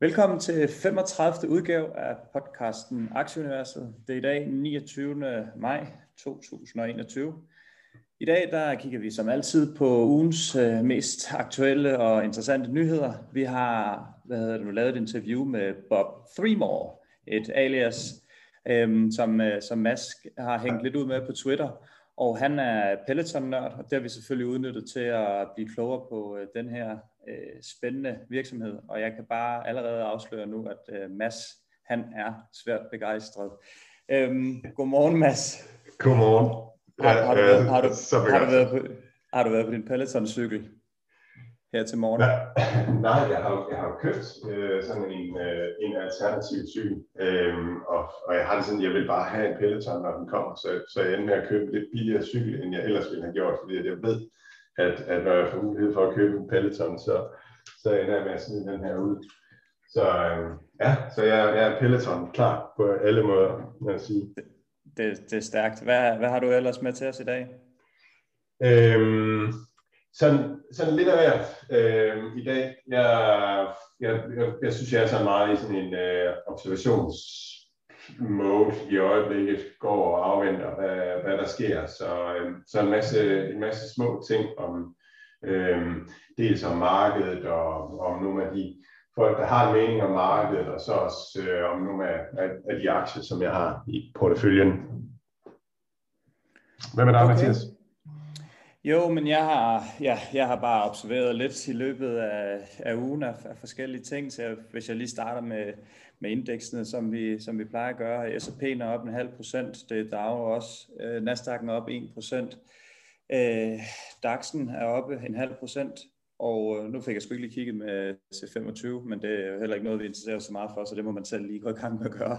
Velkommen til 35. udgave af podcasten Aktieuniverset. Det er i dag 29. maj 2021. I dag der kigger vi som altid på ugens øh, mest aktuelle og interessante nyheder. Vi har hvad hedder det, lavet et interview med Bob Threemore, et alias, øhm, som, øh, som Mask har hængt lidt ud med på Twitter. Og han er Peloton-nørd, og det har vi selvfølgelig udnyttet til at blive klogere på øh, den her øh, spændende virksomhed. Og jeg kan bare allerede afsløre nu, at øh, Mads, han er svært begejstret. Øhm, godmorgen, Mads. Godmorgen. Har, har, du, været, har, du, har, du været på, har du været på din Peloton-cykel her til morgen? Nej, nej jeg har, jeg har købt øh, sådan en, øh, en alternativ cykel, øhm, og, og jeg har det sådan, jeg vil bare have en Peloton, når den kommer, så, så jeg ender med at købe lidt billigere cykel, end jeg ellers ville have gjort, fordi jeg ved, at, at når jeg får mulighed for at købe en Peloton, så, så ender jeg med at smide den her ud. Så øh, ja, så jeg, jeg er Peloton klar på alle måder, må jeg sige. Det, det er stærkt. Hvad, hvad har du ellers med til os i dag? Øhm, sådan, sådan lidt af hvert øhm, i dag. Jeg, jeg, jeg, jeg synes, jeg er så meget i sådan en øh, observations mode i øjeblikket går og afventer, hvad, hvad der sker. Så, øh, så en, masse, en masse små ting om øh, dels om markedet og om nogle af de folk, der har en mening om markedet, og så også øh, om nogle af, af, af de aktier, som jeg har i porteføljen. Hvad med dig, okay. Mathias? Jo, men jeg har, ja, jeg har bare observeret lidt i løbet af, af ugen af, af forskellige ting, så hvis jeg lige starter med, med indeksene, som vi, som vi plejer at gøre. S&P'en er op en halv procent, det er DAO også. Øh, Nasdaq'en er op 1 procent. Øh, DAX'en er oppe en halv procent. Og øh, nu fik jeg sgu ikke lige kigget med C25, men det er jo heller ikke noget, vi interesserer så meget for, så det må man selv lige gå i gang med at gøre.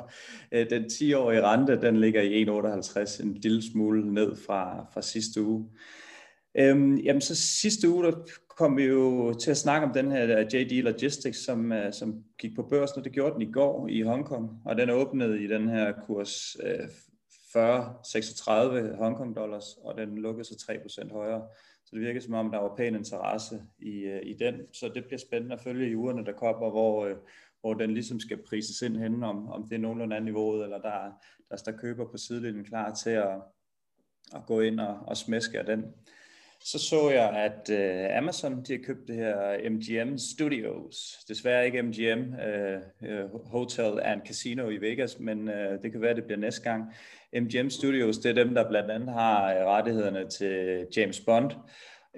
Øh, den 10-årige rente, den ligger i 1,58, en lille smule ned fra, fra sidste uge. Øhm, jamen så sidste uge, der kom vi jo til at snakke om den her JD Logistics, som, uh, som gik på børsen, og det gjorde den i går i Hongkong, og den åbnede i den her kurs uh, 40-36 Hongkong dollars, og den lukkede så 3% højere. Så det virker som om, der var pæn interesse i, uh, i den, så det bliver spændende at følge i ugerne, der kommer, hvor, uh, hvor den ligesom skal prises ind henne, om, om det er nogenlunde andet niveauet, eller der, der, der køber på sidelinjen klar til at, at gå ind og, og smæske af den. Så så jeg, at uh, Amazon de har købt det her MGM Studios. Desværre ikke MGM uh, øh, øh, Hotel and Casino i Vegas, men uh, det kan være, at det bliver næste gang. MGM Studios, det er dem, der blandt andet har rettighederne til James Bond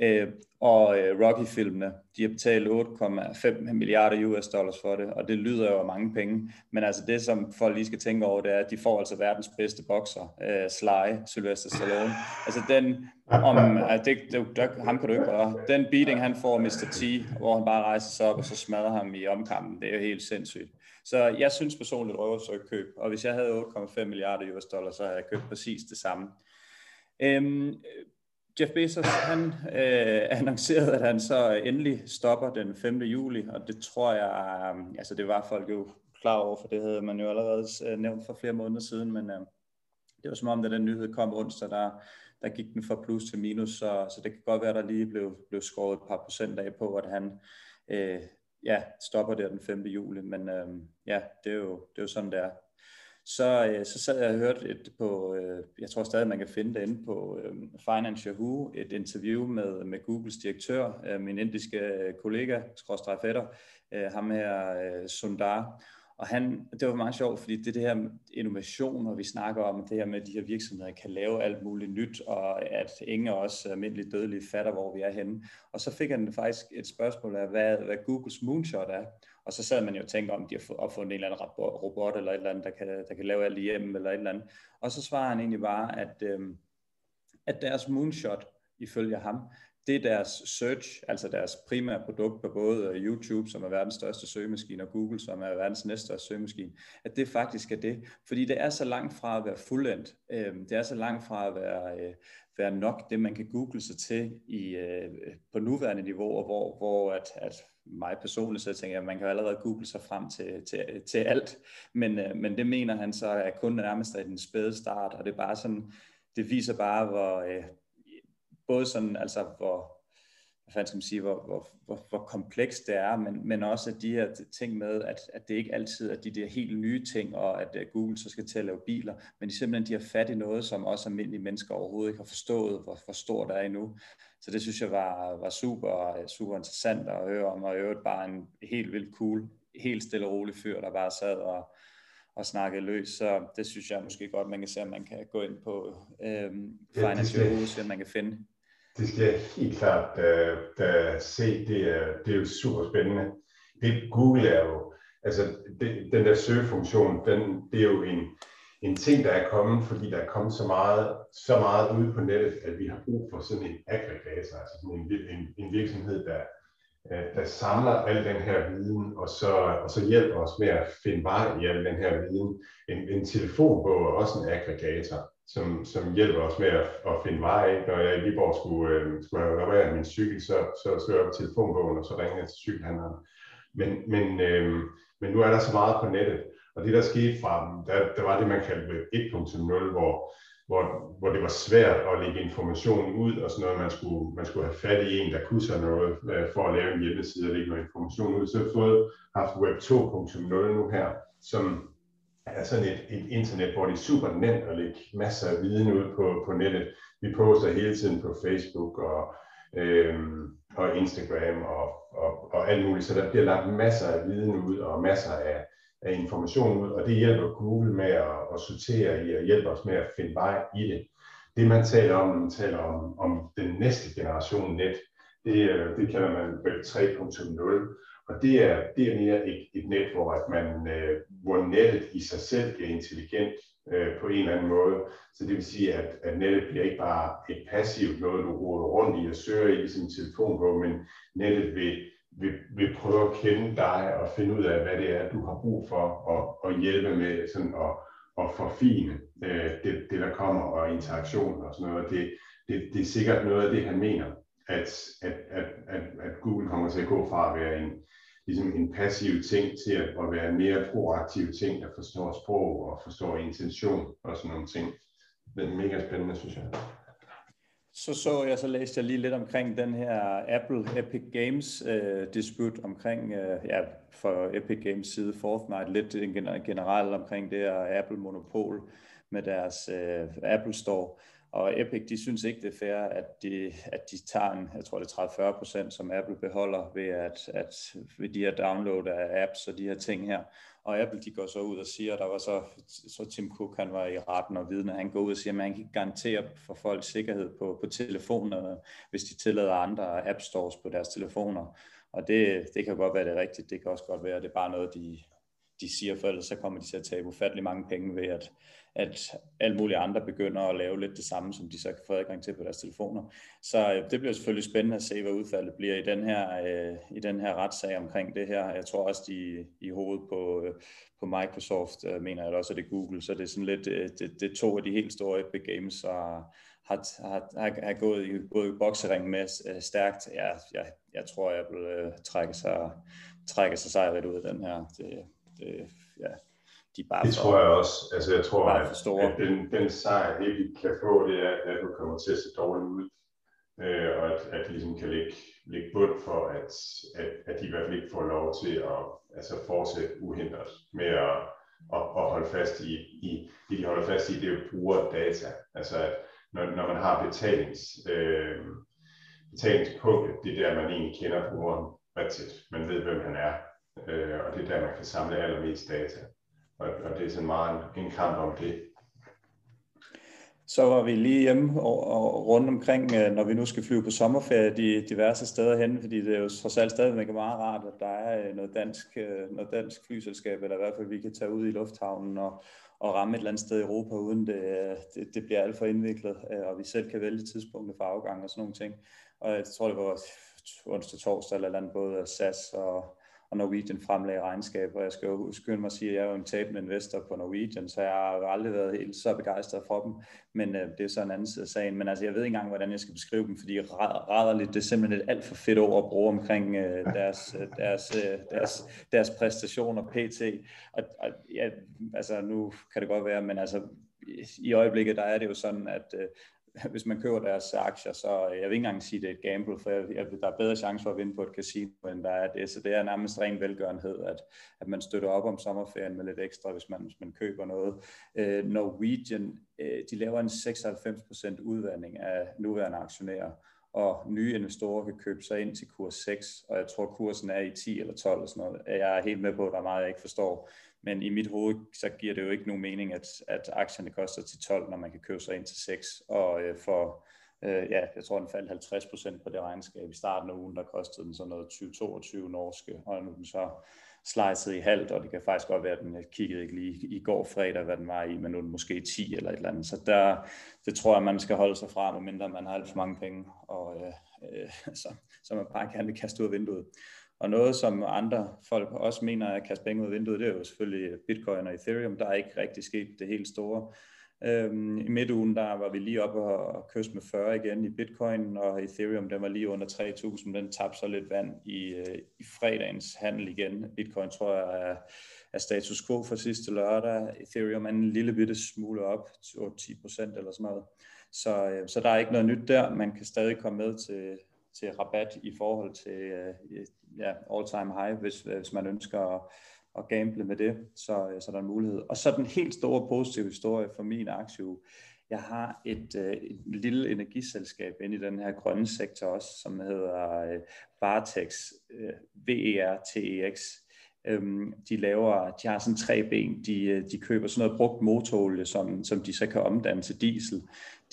Øh, og øh, Rocky-filmene. De har betalt 8,5 milliarder US dollars for det, og det lyder jo af mange penge. Men altså det, som folk lige skal tænke over, det er, at de får altså verdens bedste bokser, øh, Sly, Sylvester Stallone. Altså den om, at det, det, det, ham kan du ikke gøre. Den beating, han får Mr. T, hvor han bare rejser sig op, og så smadrer ham i omkampen, det er jo helt sindssygt. Så jeg synes personligt, røver køb, og hvis jeg havde 8,5 milliarder US dollars, så havde jeg købt præcis det samme. Øhm, Jeff Bezos, han øh, annoncerede, at han så endelig stopper den 5. juli, og det tror jeg, øh, altså det var folk jo klar over, for det havde man jo allerede øh, nævnt for flere måneder siden, men øh, det var som om, da den nyhed kom onsdag, der der gik den fra plus til minus, så, så det kan godt være, der lige blev, blev skåret et par procent af på, at han øh, ja, stopper der den 5. juli, men øh, ja, det er, jo, det er jo sådan, det er. Så, øh, så sad jeg og hørte et på, øh, jeg tror stadig, man kan finde det inde på øh, Finance Yahoo, et interview med, med Googles direktør, øh, min indiske øh, kollega, skråstrej fætter, øh, ham her, øh, Sundar, og han, det var meget sjovt, fordi det, det her innovation, og vi snakker om det her med, at de her virksomheder kan lave alt muligt nyt, og at ingen af os almindelige dødelige fatter, hvor vi er henne. Og så fik han faktisk et spørgsmål af, hvad, hvad Googles moonshot er. Og så sad man jo og tænkte om, de har opfundet en eller anden robot, eller et eller andet, der kan, der kan lave alt hjemme, eller et eller andet. Og så svarer han egentlig bare, at, øh, at deres moonshot, ifølge ham, det er deres search, altså deres primære produkt på både YouTube, som er verdens største søgemaskine, og Google, som er verdens næststørste søgemaskine, at det faktisk er det. Fordi det er så langt fra at være fuldendt. Øhm, det er så langt fra at være, øh, være nok det, man kan google sig til i, øh, på nuværende niveau, og hvor, hvor at, at mig personligt så tænker jeg, at man kan allerede google sig frem til, til, til alt. Men, øh, men det mener han så er kun nærmest er den spæde start, og det er bare sådan, det viser bare, hvor, øh, både sådan, altså hvor, hvad fanden skal man sige, hvor, hvor, hvor, hvor komplekst det er, men, men også at de her ting med, at, at det ikke altid er de der helt nye ting, og at uh, Google så skal til at lave biler, men de simpelthen de har fat i noget, som også almindelige mennesker overhovedet ikke har forstået, hvor, hvor stort det er endnu. Så det synes jeg var, var super, super interessant at høre om, og øvrigt bare en helt vildt cool, helt stille og rolig fyr, der bare sad og, og snakkede løs. Så det synes jeg måske godt, man kan se, at man kan gå ind på øhm, Financial så man kan finde. Det skal jeg helt klart uh, da se. Det er, det er jo super spændende. Det Google er jo, altså det, den der søgefunktion, den, det er jo en, en ting, der er kommet, fordi der er kommet så meget, så meget ude på nettet, at vi har brug for sådan en aggregator, altså sådan en, en, en virksomhed, der, øh, der samler al den her viden, og så, og så hjælper os med at finde vej i al den her viden. En, en telefonbog er også en aggregator, som, som hjælper os med at, at finde vej. Når jeg i Viborg skulle, øh, skulle have repareret min cykel, så, så slog jeg på telefonbogen, og så ringede jeg til cykelhandleren. Men, men, øh, men nu er der så meget på nettet, og det, der skete fra dem, der, der var det, man kaldte 1.0, hvor, hvor, hvor det var svært at lægge information ud og sådan noget. Man skulle, man skulle have fat i en, der kunne sig noget øh, for at lave en hjemmeside og lægge noget information ud. Så har vi fået haft Web 2.0 nu her, som er sådan et, et internet, hvor det er super nemt at lægge masser af viden ud på, på nettet. Vi poster hele tiden på Facebook og, øhm, og Instagram og, og, og alt muligt, så der bliver lagt masser af viden ud og masser af, af information ud, og det hjælper Google med at, at sortere i og hjælper os med at finde vej i det. Det man taler om, man taler om, om den næste generation net, det, øh, det kalder man Web 3.0, og det er, det er mere et, et net, hvor, at man, øh, hvor nettet i sig selv bliver intelligent øh, på en eller anden måde. Så det vil sige, at, at nettet bliver ikke bare et passivt noget, du ruller rundt i og søger i sin telefon men nettet vil vil, vil prøve at kende dig og finde ud af, hvad det er, du har brug for, og, og hjælpe med sådan at, at forfine øh, det, det, der kommer, og interaktion og sådan noget. Det, det, det er sikkert noget af det, han mener, at, at, at, at, at Google kommer til at gå fra at være en, ligesom en passiv ting til at, at være en mere proaktiv ting, der forstår sprog og forstår intention og sådan nogle ting. Det er mega spændende, synes jeg. Så så jeg, så læste jeg lige lidt omkring den her Apple Epic Games øh, dispute omkring, øh, ja, for Epic Games side Fortnite, lidt generelt omkring det her Apple monopol med deres øh, Apple Store. Og Epic, de synes ikke, det er fair, at de, at de tager en, jeg tror det er 30-40 procent, som Apple beholder ved, at, at ved de her download af apps og de her ting her. Og Apple, de går så ud og siger, der var så, så Tim Cook, han var i retten og vidne, han går ud og siger, at man kan garantere for folks sikkerhed på, på telefonerne, hvis de tillader andre app stores på deres telefoner. Og det, det kan godt være det rigtigt, det kan også godt være, at det er bare noget, de, de siger, for ellers så kommer de til at tabe ufattelig mange penge ved, at, at alle mulige andre begynder at lave lidt det samme, som de så kan få adgang til på deres telefoner. Så øh, det bliver selvfølgelig spændende at se, hvad udfaldet bliver i den her, øh, i den her retssag omkring det her. Jeg tror også, de i hovedet på, øh, på Microsoft øh, mener jeg også, at det er Google, så det er sådan lidt, øh, det, det er to af de helt store Epic Games, og har, har, har, har gået i, gået i boksering med øh, stærkt. Jeg, jeg, jeg tror, jeg vil øh, trække sig, trække sig sejret ud af den her. Det, det, ja, de bare det for, tror jeg også. Altså jeg tror, at, at den, den sejr, det vi kan få, det er, at du kommer til at se dårligt ud. Øh, og at, at de ligesom kan lægge, lægge bund for, at, at, at de i hvert fald ikke får lov til at altså fortsætte uhindret med at, at, at holde fast i, i, det de holder fast i, det er jo brugerdata. Altså at når, når man har betalings, øh, betalingspunktet, det er der, man egentlig kender brugeren rigtigt. Man ved, hvem han er, øh, og det er der, man kan samle allermest data. Og, og det er sådan meget en, en kamp om det. Så var vi lige hjemme og, og rundt omkring, øh, når vi nu skal flyve på sommerferie de diverse steder hen, fordi det er jo trods alt stadigvæk meget rart, at der er øh, noget dansk, øh, noget dansk flyselskab, eller i hvert fald vi kan tage ud i lufthavnen og, og ramme et eller andet sted i Europa, uden det, det, det bliver alt for indviklet, og vi selv kan vælge tidspunktet for afgang og sådan nogle ting. Og jeg tror, det var onsdag, torsdag eller andet, både SAS og, og Norwegian fremlagde regnskab, og jeg skal jo skynde mig at sige, at jeg er jo en tabende investor på Norwegian, så jeg har jo aldrig været helt så begejstret for dem, men øh, det er så en anden side af sagen. Men altså, jeg ved ikke engang, hvordan jeg skal beskrive dem, fordi rædderligt, det er simpelthen et alt for fedt ord at bruge omkring øh, deres, øh, deres, øh, deres, deres præstationer pt. Og, og ja, altså, nu kan det godt være, men altså, i øjeblikket, der er det jo sådan, at øh, hvis man køber deres aktier, så øh, jeg vil ikke engang sige, at det er et gamble, for jeg, jeg, der er bedre chance for at vinde på et casino, end der er det. Så det er nærmest ren velgørenhed, at, at man støtter op om sommerferien med lidt ekstra, hvis man, hvis man køber noget. Øh, Norwegian, øh, de laver en 96% udvandring af nuværende aktionærer, og nye investorer kan købe sig ind til kurs 6, og jeg tror kursen er i 10 eller 12 eller sådan noget. Jeg er helt med på, at der er meget, jeg ikke forstår. Men i mit hoved, så giver det jo ikke nogen mening, at, at aktierne koster til 12, når man kan købe sig ind til 6. Og øh, for, øh, ja, jeg tror, den faldt 50 procent på det regnskab. I starten af ugen, der kostede den sådan noget 20-22 norske, og nu er den så slicet i halvt, og det kan faktisk godt være, at den, jeg kiggede ikke lige i går fredag, hvad den var i, men nu er den måske 10 eller et eller andet. Så der, det tror jeg, man skal holde sig fra, medmindre man har alt for mange penge, og øh, øh, så, så man bare gerne vil kaste ud af vinduet. Og noget, som andre folk også mener er at kaste penge ud af vinduet, det er jo selvfølgelig Bitcoin og Ethereum. Der er ikke rigtig sket det helt store. Øhm, I midtugen der var vi lige oppe og kysse med 40 igen i Bitcoin, og Ethereum den var lige under 3.000. Den tabte så lidt vand i, øh, i fredagens handel igen. Bitcoin tror jeg er, er status quo for sidste lørdag. Ethereum er en lille bitte smule op, 10 procent eller sådan noget. Så, øh, så der er ikke noget nyt der. Man kan stadig komme med til, til rabat i forhold til øh, ja, all-time high, hvis, øh, hvis man ønsker at, at gamble med det, så, øh, så der er en mulighed. Og så den helt store positive historie for min aktie, jeg har et, øh, et lille energiselskab inde i den her grønne sektor også, som hedder øh, Vartex, øh, V-E-R-T-E-X. Øhm, de laver, de har sådan tre ben, de, øh, de køber sådan noget brugt motorolie, som, som de så kan omdanne til diesel.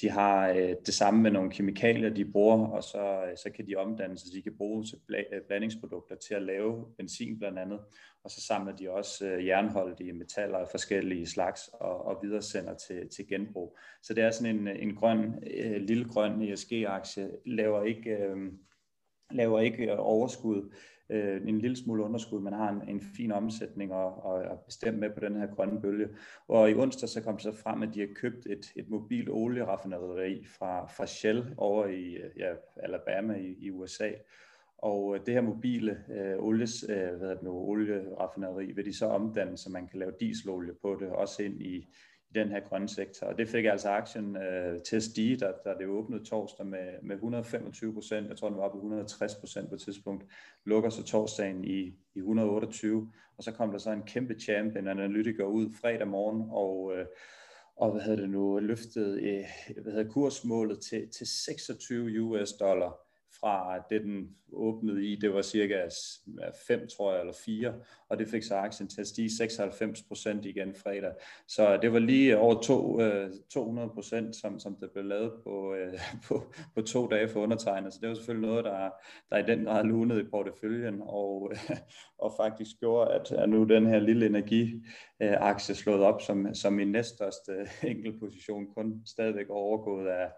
De har øh, det samme med nogle kemikalier, de bruger, og så, øh, så kan de omdanne, så de kan bruge til øh, blandingsprodukter til at lave benzin blandt andet. Og så samler de også øh, jernholdige metaller af forskellige slags og, og videre sender til, til genbrug. Så det er sådan en, en grøn, øh, lille grøn ESG-aktie, laver ikke, øh, laver ikke øh, overskud, øh, en lille smule underskud, man har en, en fin omsætning og, og er bestemt med på den her grønne bølge. Og i onsdag så kom det så frem, at de har købt et, et mobil olieraffinaderi fra, fra Shell over i øh, ja, Alabama i, i USA. Og øh, det her mobile øh, olies, øh, hvad det nu, olieraffinaderi vil de så omdanne, så man kan lave dieselolie på det, også ind i, den her grønne sektor. Og det fik altså aktien øh, til at stige, da, da det åbnede torsdag med, med 125 procent. Jeg tror, den var oppe 160 procent på et tidspunkt. Lukker så torsdagen i, i 128. Og så kom der så en kæmpe champion, en analytiker ud fredag morgen og, øh, og hvad hedder det nu, løftede øh, hvad hedder kursmålet til, til 26 US dollar fra det, den åbnede i. Det var cirka 5, tror jeg, eller 4, og det fik så aktien til at stige 96 procent igen fredag. Så det var lige over to, øh, 200 procent, som, som det blev lavet på, øh, på, på to dage for undertegnet. Så det var selvfølgelig noget, der, der i den grad lunede i porteføljen, og, øh, og faktisk gjorde, at, at nu den her lille energiaktie øh, slået op som, som min næststørste enkeltposition, kun stadigvæk overgået af,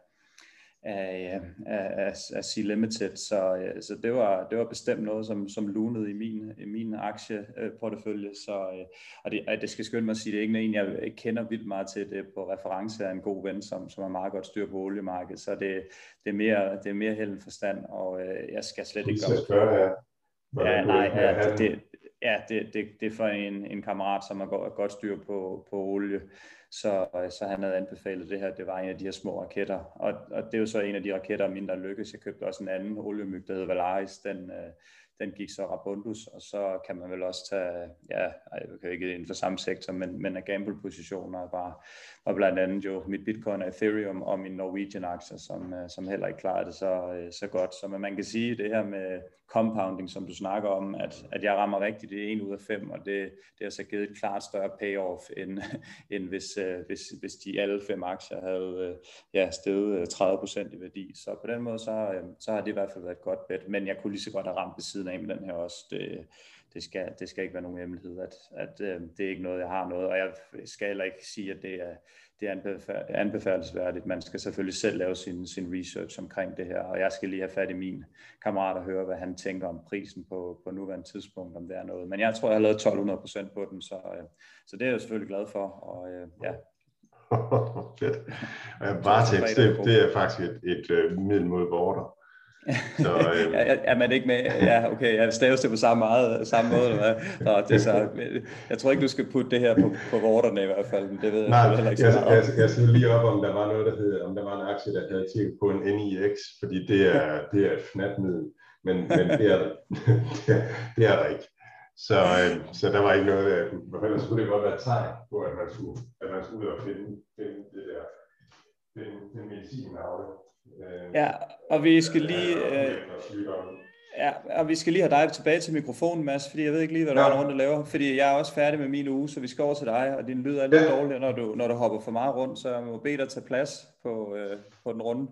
af, af, af Sea Limited, så, så det, var, det var bestemt noget, som, som lunede i min, i min aktieportefølje, så, øh, og det, det skal skynde mig at sige, det er ikke en, jeg kender vildt meget til. Det på reference af en god ven, som, som har meget godt styr på oliemarkedet, så det, det, er, mere, det er mere held forstand, og øh, jeg skal slet ikke gøre. Ja, nej, ja, det, ja, det, det, det er for en, en kammerat, som har godt, godt styr på, på olie, så, så han havde anbefalet det her, det var en af de her små raketter. Og, og det er jo så en af de raketter, mindre lykkes. Jeg købte også en anden oliemyg, der hedder Valaris. Den, øh, den gik så Rabundus, og så kan man vel også tage, ja, jeg kan ikke inden for samme sektor, men, men af gamble-positioner var, var blandt andet jo mit Bitcoin og Ethereum og min Norwegian aktier, som, øh, som heller ikke klarede det så, øh, så godt. Så man kan sige, det her med compounding, som du snakker om, at, at jeg rammer rigtigt det en ud af fem, og det, det har så givet et klart større payoff, end, end hvis, øh, hvis, hvis de alle fem aktier havde øh, ja, steget øh, 30% i værdi. Så på den måde, så, øh, så har det i hvert fald været et godt bet, men jeg kunne lige så godt have ramt ved siden af med den her også. Det, det skal, det skal ikke være nogen hemmelighed, at, at øh, det er ikke noget, jeg har noget, og jeg skal heller ikke sige, at det er, det er anbefalesværdigt. Man skal selvfølgelig selv lave sin, sin research omkring det her, og jeg skal lige have fat i min kammerat og høre, hvad han tænker om prisen på, på nuværende tidspunkt, om det er noget. Men jeg tror, jeg har lavet 1200 procent på den, så, øh, så det er jeg selvfølgelig glad for, og øh, ja. Fedt. Vartex, det, det er faktisk et, et, et middel mod border. Så, øh... er man ikke med? Ja, okay, jeg staves det på samme, meget, samme måde, eller hvad? Nå, det er så, jeg tror ikke, du skal putte det her på, på vorterne i hvert fald, det ved jeg Nej, heller ikke jeg, jeg, jeg lige op, om der var noget, der hed, om der var en aktie, der havde tjekket på en NIX, fordi det er, det er et fnatmiddel, men, men det, er, det, er, det er der ikke. Så, øh, så der var ikke noget, af, for ellers skulle det godt være tegn på, at man skulle, at man skulle ud og finde, finde det der, den medicinnavle. Øh, ja, og vi skal lige... Øh, ja, og vi skal lige have dig tilbage til mikrofonen, Mads, fordi jeg ved ikke lige, hvad du ja. er rundt og laver, fordi jeg er også færdig med min uge, så vi skal over til dig, og din lyd er lidt ja. dårlig, når du, når du hopper for meget rundt, så jeg må bede dig tage plads på, øh, på den runde.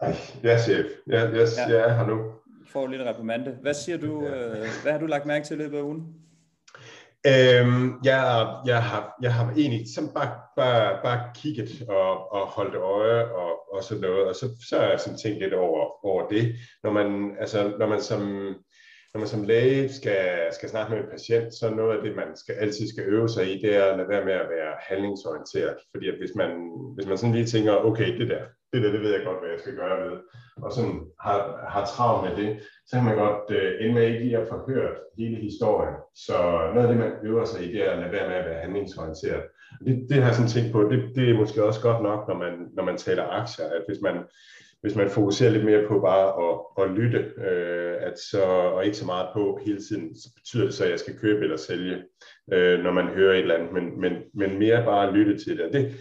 Ej, ja, chef. Ja, yes, ja. jeg er her nu. Får lidt reprimande. Hvad siger du, øh, hvad har du lagt mærke til i løbet af ugen? Øhm, jeg, jeg, har, jeg har egentlig sådan bare, bare, bare kigget og, og holdt øje og, og sådan noget, og så, så har jeg sådan tænkt lidt over, over det. Når man, altså, når man som, når man som læge skal, skal snakke med en patient, så noget af det, man skal, altid skal øve sig i, det er at lade være med at være handlingsorienteret. Fordi at hvis man, hvis man sådan lige tænker, okay, det der, det der, det ved jeg godt, hvad jeg skal gøre ved, og sådan har, har travlt med det, så kan man godt øh, ende med ikke lige at få hørt hele historien. Så noget af det, man øver sig i, det er at lade være med at være handlingsorienteret. Det, det har jeg sådan tænkt på, det, det er måske også godt nok, når man, når man taler aktier, at hvis man, hvis man fokuserer lidt mere på bare at, at lytte, øh, at så, og ikke så meget på hele tiden, så betyder det så, at jeg skal købe eller sælge, øh, når man hører et eller andet, men, men, men mere bare lytte til det. det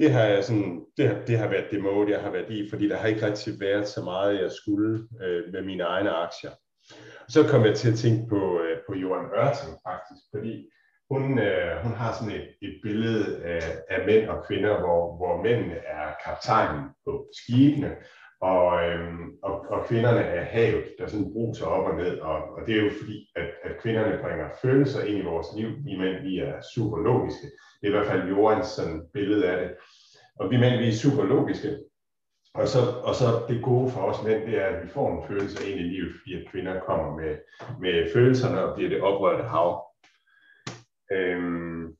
det har, jeg sådan, det, har, det har været det mode, jeg har været i, fordi der har ikke rigtig været så meget, jeg skulle øh, med mine egne aktier. Så kom jeg til at tænke på, øh, på Johan Ørting faktisk, fordi hun, øh, hun har sådan et, et billede af, af mænd og kvinder, hvor, hvor mændene er kaptajnen på skibene, og, øhm, og, og kvinderne er havet, der sådan bruser op og ned, og, og det er jo fordi, at, at kvinderne bringer følelser ind i vores liv, vi mænd vi er super logiske. Det er i hvert fald Jorans sådan billede af det. Og vi mænd vi er super logiske, og så, og så det gode for os mænd, det er, at vi får en følelse ind i livet, fordi at kvinder kommer med, med følelserne og bliver det oprørte hav. Øhm,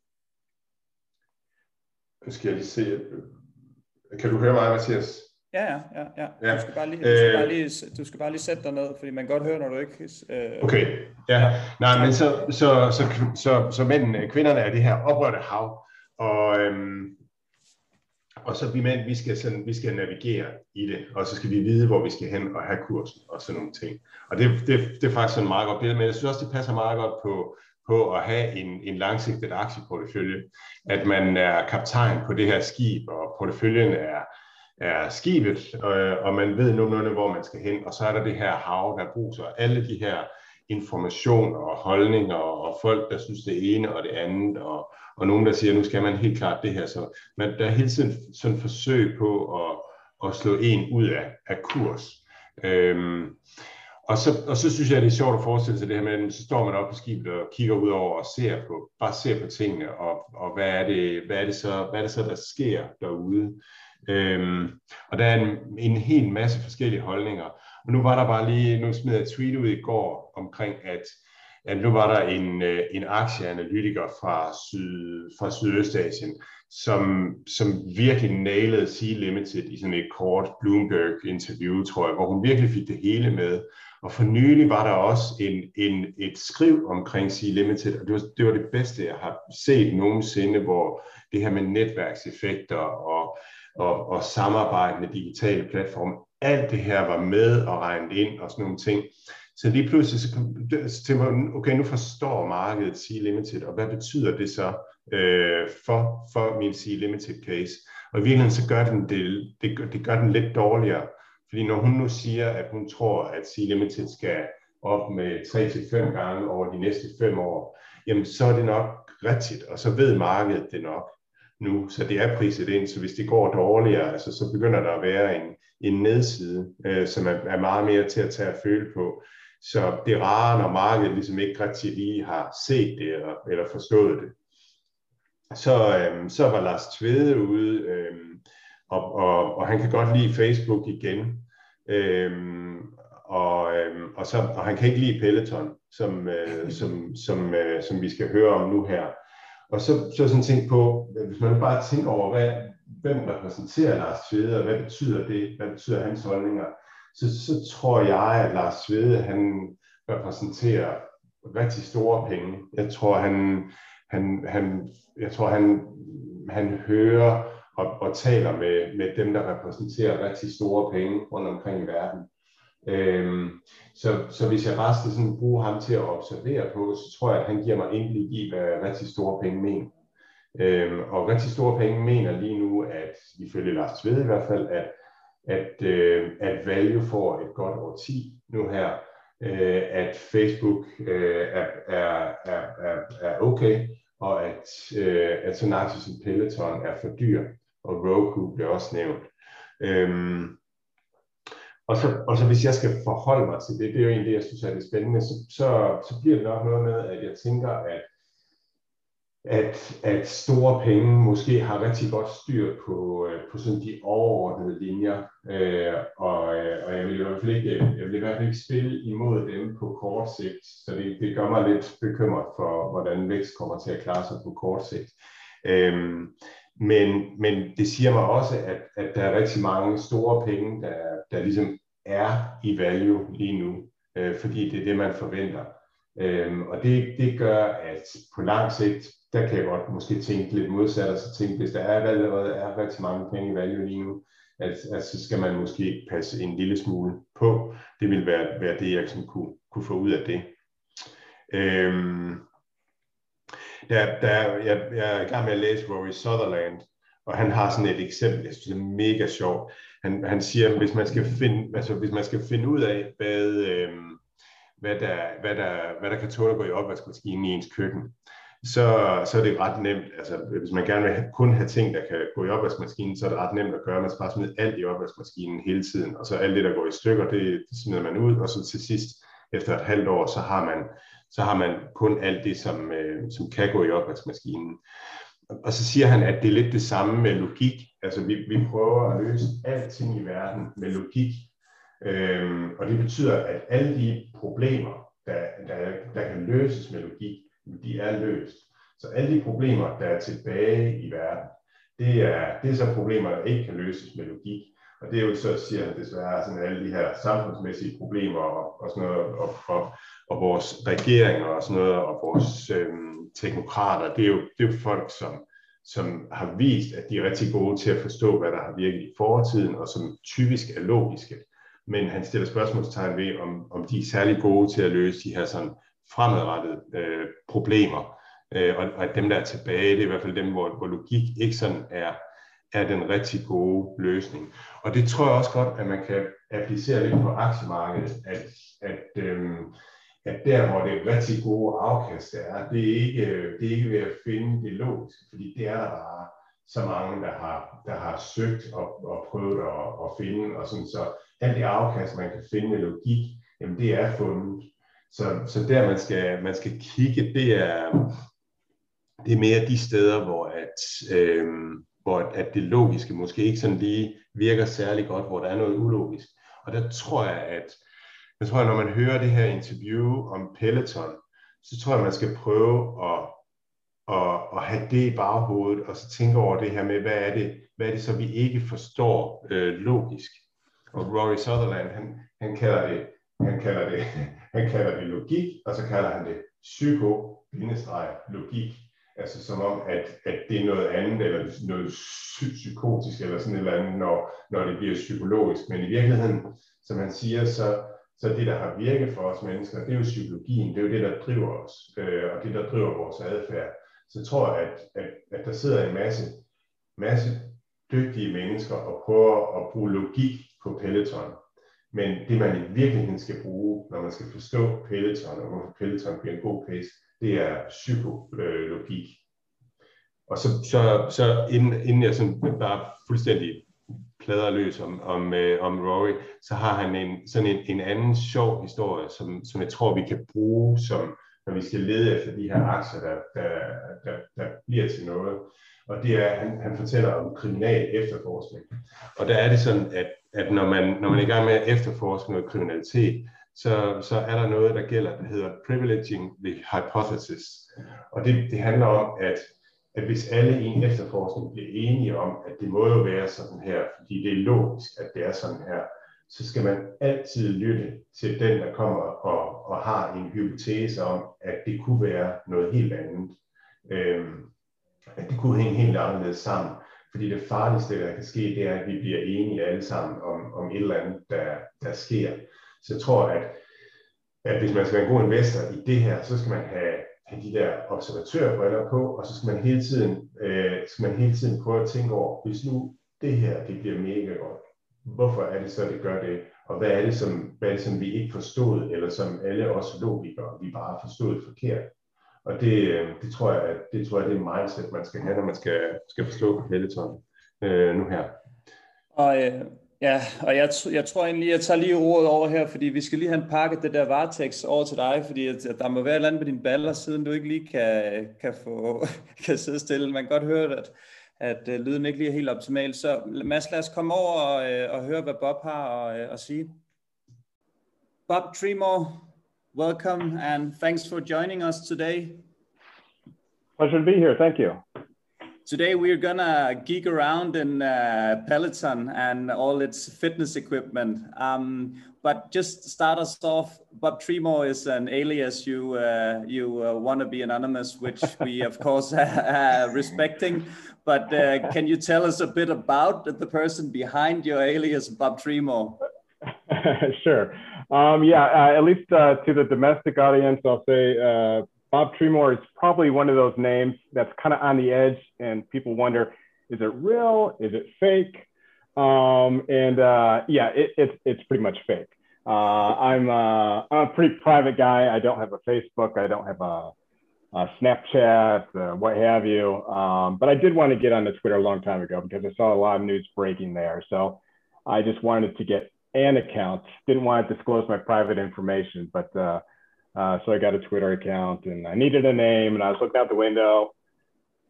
skal jeg lige se. Kan du høre mig, Mathias? Ja, ja, ja, ja. Du, skal bare lige, du, skal bare lige, du skal bare lige sætte dig ned, fordi man kan godt høre, når du ikke... Øh... Okay, ja. Nej, men så, så, så, så, så mændene, kvinderne er det her oprørte hav, og, øhm, og så vi mænd, vi skal, sådan, vi skal navigere i det, og så skal vi vide, hvor vi skal hen og have kursen og sådan nogle ting. Og det, det, det er faktisk sådan meget godt billede, men jeg synes også, det passer meget godt på, på at have en, en langsigtet aktieportefølje, at man er kaptajn på det her skib, og porteføljen er er skibet, øh, og man ved nogenlunde, hvor man skal hen, og så er der det her hav, der bruger alle de her informationer og holdninger, og folk, der synes det ene og det andet, og, og nogen, der siger, nu skal man helt klart det her. Så man, der er hele tiden sådan forsøg på at, at slå en ud af, af kurs. Øhm, og så, og så synes jeg, det er sjovt at forestille sig det her med, at så står man op på skibet og kigger ud over og ser på, bare ser på tingene, og, og hvad, er det, hvad, er det så, hvad er det så, der sker derude. Øhm, og der er en, en hel masse forskellige holdninger. Og nu var der bare lige, nu smed jeg et tweet ud i går omkring, at, at nu var der en, øh, en aktieanalytiker fra, syd, fra Sydøstasien, som, som virkelig nailede Sea Limited i sådan et kort Bloomberg-interview, tror jeg, hvor hun virkelig fik det hele med. Og for nylig var der også en, en, et skriv omkring Sea Limited, og det var, det var det bedste, jeg har set nogensinde, hvor det her med netværkseffekter og og, og samarbejde med digitale platforme. Alt det her var med og regnet ind og sådan nogle ting. Så lige pludselig så, så tænker man, okay, nu forstår markedet C-Limited, og hvad betyder det så øh, for, for min C-Limited case? Og i virkeligheden så gør den det, det, gør, det gør den lidt dårligere, fordi når hun nu siger, at hun tror, at C-Limited skal op med 3-5 gange over de næste 5 år, jamen så er det nok rigtigt, og så ved markedet det nok nu, så det er priset ind, så hvis det går dårligere, altså, så begynder der at være en, en nedside, øh, som er, er meget mere til at tage at føle på. Så det er rare, når markedet ligesom ikke rigtig lige har set det eller, eller forstået det. Så, øh, så var Lars Tvede ude, øh, og, og, og han kan godt lide Facebook igen. Øh, og, øh, og, så, og han kan ikke lide Peloton, som, øh, som, som, øh, som vi skal høre om nu her. Og så, så sådan tænkt på, hvis man bare tænker over, hvad, hvem repræsenterer Lars Tvede, og hvad betyder det, hvad betyder hans holdninger, så, så tror jeg, at Lars Svede, han repræsenterer rigtig store penge. Jeg tror, han, han, han, jeg tror, han, han hører og, og taler med, med dem, der repræsenterer rigtig store penge rundt omkring i verden. Øhm, så, så hvis jeg bare skal sådan bruge ham til at observere på, så tror jeg, at han giver mig indblik i, hvad rigtig store penge mener. Øhm, og rigtig store penge mener lige nu, at ifølge Lars Tvede i hvert fald, at, at, øh, at value får et godt år 10 nu her, øh, at Facebook øh, er, er, er, er, okay, og at, øh, at Sonaxi som Peloton er for dyr, og Roku bliver også nævnt. Øhm, og så, og så hvis jeg skal forholde mig til det, det er jo egentlig det, jeg synes er det spændende, så, så, så bliver det nok noget med, at jeg tænker, at, at, at store penge måske har rigtig godt styr på, øh, på sådan de overordnede linjer, øh, og, øh, og jeg vil i hvert fald ikke, jeg vil i hvert fald ikke spille imod dem på kort sigt, så det, det gør mig lidt bekymret for, hvordan vækst kommer til at klare sig på kort sigt. Øhm, men, men det siger mig også, at, at der er rigtig mange store penge, der, der ligesom er i value lige nu, øh, fordi det er det, man forventer. Øhm, og det, det gør, at på lang sigt, der kan jeg godt måske tænke lidt modsat, og så tænke, hvis der er allerede er rigtig mange penge i value lige nu, at, at så skal man måske passe en lille smule på. Det vil være, være det, jeg sådan kunne, kunne få ud af det. Øhm, der, der, jeg, jeg er i gang med at læse Rory Sutherland, og han har sådan et eksempel, jeg synes det er mega sjovt. Han, han siger, hvis man skal finde, altså hvis man skal finde ud af, hvad, øhm, hvad, der, hvad, der, hvad der kan tåle at gå i opvaskemaskinen i ens køkken, så, så er det ret nemt. Altså, hvis man gerne vil kun have ting, der kan gå i opvaskemaskinen, så er det ret nemt at gøre. Man skal bare smide alt i opvaskemaskinen hele tiden, og så alt det, der går i stykker, det, det smider man ud, og så til sidst, efter et halvt år, så har man så har man kun alt det, som, øh, som kan gå i opvaskemaskinen. Og så siger han, at det er lidt det samme med logik. Altså vi, vi prøver at løse alting i verden med logik. Øhm, og det betyder, at alle de problemer, der, der, der kan løses med logik, de er løst. Så alle de problemer, der er tilbage i verden, det er, det er så problemer, der ikke kan løses med logik. Og det er jo så, siger han desværre, sådan alle de her samfundsmæssige problemer og, og sådan noget, og, og, og vores regeringer og sådan noget, og vores øhm, teknokrater, det er, jo, det er jo folk, som, som har vist, at de er rigtig gode til at forstå, hvad der har virket i fortiden, og som typisk er logiske. Men han stiller spørgsmålstegn ved, om, om de er særlig gode til at løse de her sådan fremadrettede øh, problemer. Øh, og, og at dem, der er tilbage, det er i hvert fald dem, hvor, hvor logik ikke sådan er, er den rigtig gode løsning. Og det tror jeg også godt, at man kan applicere lidt på aktiemarkedet, at, at, øh, at der, hvor det rigtig gode afkast er, det er ikke, det er ikke ved at finde det logiske, fordi det er der bare så mange, der har, der har søgt og, og prøvet at, at finde, og sådan, så alt det afkast, man kan finde med logik, jamen det er fundet. Så, så der man skal, man skal kigge, det er, det er mere de steder, hvor at, øh, hvor at det logiske måske ikke sådan lige virker særlig godt, hvor der er noget ulogisk. Og der tror jeg, at jeg tror, at når man hører det her interview om Peloton, så tror jeg, man skal prøve at, at, at have det i baghovedet, og så tænke over det her med, hvad er det, hvad er det så, vi ikke forstår øh, logisk. Og Rory Sutherland, han, han kalder det han kalder det, han kalder det logik, og så kalder han det psyko-logik. Altså som om, at, at det er noget andet, eller noget psykotisk, eller sådan et eller andet, når, når det bliver psykologisk. Men i virkeligheden, som han siger, så, så det, der har virket for os mennesker, det er jo psykologien, det er jo det, der driver os, øh, og det, der driver vores adfærd. Så jeg tror, at, at, at der sidder en masse, masse dygtige mennesker og prøver at bruge logik på Peloton. Men det, man i virkeligheden skal bruge, når man skal forstå Peloton, og hvorfor Peloton bliver en god pace, det er psykologik. Og så, så, så inden, inden jeg sådan bare fuldstændig plader løs om, om, øh, om Rory, så har han en, sådan en, en anden sjov historie, som, som jeg tror, vi kan bruge, som, når vi skal lede efter de her aktier, der, der, der, der bliver til noget. Og det er, han, han fortæller om kriminal efterforskning. Og der er det sådan, at, at når, man, når man er i gang med at efterforske noget kriminalitet, så, så er der noget, der gælder, der hedder privileging the hypothesis. Og det, det handler om, at, at hvis alle i en efterforskning bliver enige om, at det må jo være sådan her, fordi det er logisk, at det er sådan her, så skal man altid lytte til den, der kommer og, og har en hypotese om, at det kunne være noget helt andet. Øhm, at det kunne hænge helt anderledes sammen. Fordi det farligste, der kan ske, det er, at vi bliver enige alle sammen om, om et eller andet, der, der sker. Så jeg tror, at, at hvis man skal være en god investor i det her, så skal man have, have de der observatørbriller på, og så skal man hele tiden, øh, skal man hele tiden prøve at tænke over, hvis nu det her det bliver mega godt, hvorfor er det så, det gør det? Og hvad er det, som, hvad er det, som vi ikke forstod, eller som alle os logikere, vi bare forstod forkert? Og det, øh, det, tror jeg, at, det tror jeg, det er mindset, man skal have, når man skal, skal forstå Peloton øh, nu her. Og, øh, ja, og jeg, jeg tror egentlig, jeg tager lige ordet over her, fordi vi skal lige have en pakke det der Vartex over til dig, fordi at, at der må være et eller andet med dine baller, siden du ikke lige kan, kan, få, kan sidde stille. Man kan godt høre, at, at øh, lyden ikke lige er helt optimal. Så Mads, lad os komme over og, øh, og høre, hvad Bob har at, uh, at sige. Bob Tremor, welcome and thanks for joining us today. Pleasure to be here. Thank you. Today we're gonna geek around in uh, Peloton and all its fitness equipment. Um, but just start us off, Bob Tremor is an alias you uh, you uh, want to be anonymous, which we of course are respecting. But uh, can you tell us a bit about the person behind your alias, Bob Tremor? sure. Um, yeah, uh, at least uh, to the domestic audience, I'll say uh, Bob Tremor is probably one of those names that's kind of on the edge, and people wonder, is it real? Is it fake? Um, and uh, yeah, it, it's it's pretty much fake. Uh, I'm, uh, I'm a pretty private guy. I don't have a Facebook. I don't have a uh, Snapchat, what have you. Um, but I did want to get on the Twitter a long time ago because I saw a lot of news breaking there. So I just wanted to get an account. Didn't want to disclose my private information, but uh, uh, so I got a Twitter account and I needed a name and I was looking out the window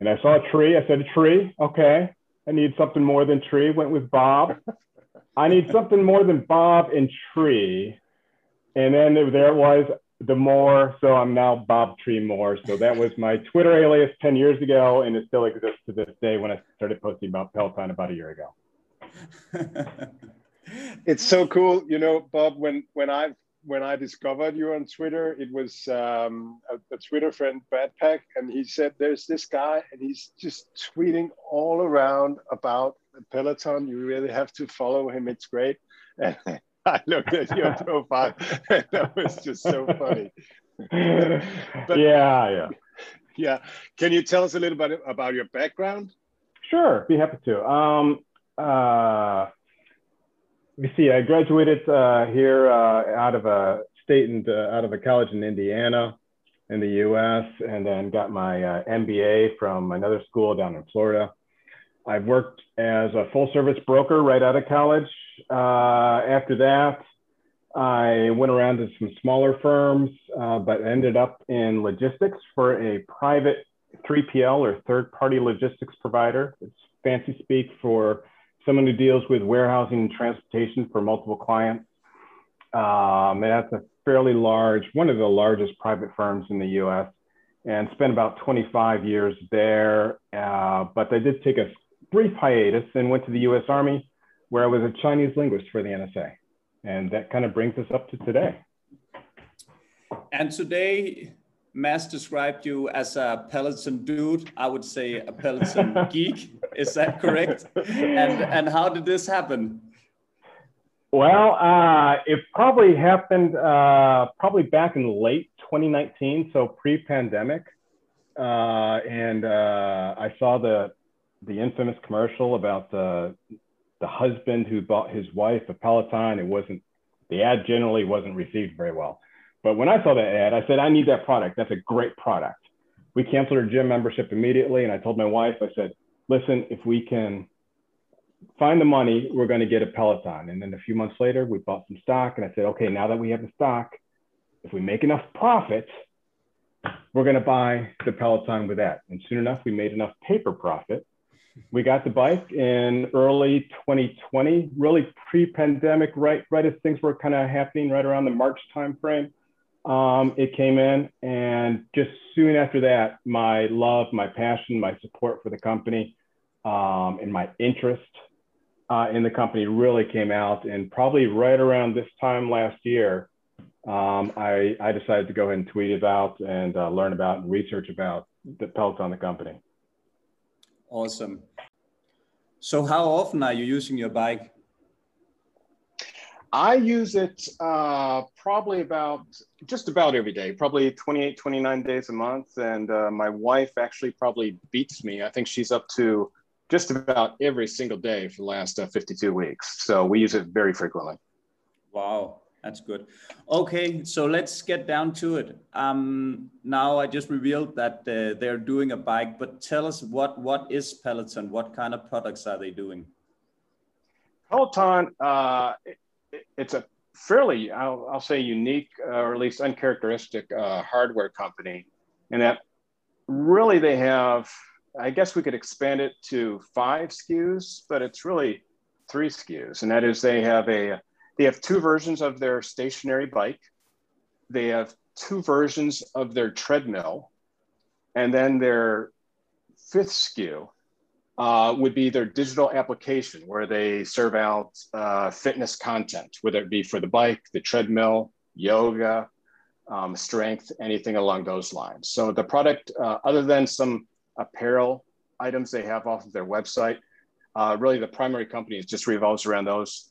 and I saw a tree. I said, a tree. Okay. I need something more than tree. Went with Bob. I need something more than Bob and tree. And then there it was the more, so I'm now Bob Tree Moore. So that was my Twitter alias 10 years ago, and it still exists to this day when I started posting about Peloton about a year ago. it's so cool, you know, Bob. When when I when I discovered you on Twitter, it was um, a, a, Twitter friend, Backpack, and he said, "There's this guy, and he's just tweeting all around about Peloton. You really have to follow him. It's great." And I looked at your profile, and that was just so funny. but, yeah, yeah, yeah. Can you tell us a little bit about your background? Sure, be happy to. Um, uh, me see. I graduated uh, here uh, out of a state and uh, out of a college in Indiana, in the U.S., and then got my uh, MBA from another school down in Florida. I've worked as a full service broker right out of college. Uh, after that, I went around to some smaller firms, but ended up in logistics for a private 3PL or third party logistics provider. It's fancy speak for someone who deals with warehousing and transportation for multiple clients. Um, that's a fairly large, one of the largest private firms in the US, and spent about 25 years there. Uh, but I did take a brief hiatus and went to the US Army, where I was a Chinese linguist for the NSA. And that kind of brings us up to today. And today, Mass described you as a Peloton dude. I would say a Peloton geek. Is that correct? And and how did this happen? Well, uh, it probably happened uh, probably back in late 2019, so pre-pandemic, uh, and uh, I saw the the infamous commercial about the the husband who bought his wife a Peloton. It wasn't the ad generally wasn't received very well. But when I saw that ad, I said, I need that product. That's a great product. We canceled our gym membership immediately. And I told my wife, I said, listen, if we can find the money, we're going to get a Peloton. And then a few months later, we bought some stock. And I said, okay, now that we have the stock, if we make enough profit, we're going to buy the Peloton with that. And soon enough, we made enough paper profit. We got the bike in early 2020, really pre-pandemic, right, right as things were kind of happening right around the March timeframe um, it came in. And just soon after that, my love, my passion, my support for the company, um, and my interest uh, in the company really came out. And probably right around this time last year, um, I, I decided to go ahead and tweet about and uh, learn about and research about the Peloton, the company. Awesome. So how often are you using your bike? I use it uh, probably about just about every day, probably 28, 29 days a month. And uh, my wife actually probably beats me. I think she's up to just about every single day for the last uh, 52 weeks. So we use it very frequently. Wow, that's good. Okay, so let's get down to it. Um, now I just revealed that uh, they're doing a bike, but tell us what what is Peloton? What kind of products are they doing? Peloton, uh, it's a fairly, I'll, I'll say, unique uh, or at least uncharacteristic uh, hardware company, in that really they have. I guess we could expand it to five SKUs, but it's really three SKUs, and that is they have a they have two versions of their stationary bike, they have two versions of their treadmill, and then their fifth SKU uh, would be their digital application where they serve out uh, fitness content, whether it be for the bike, the treadmill, yoga, um, strength, anything along those lines. So the product, uh, other than some apparel items they have off of their website, uh, really the primary company just revolves around those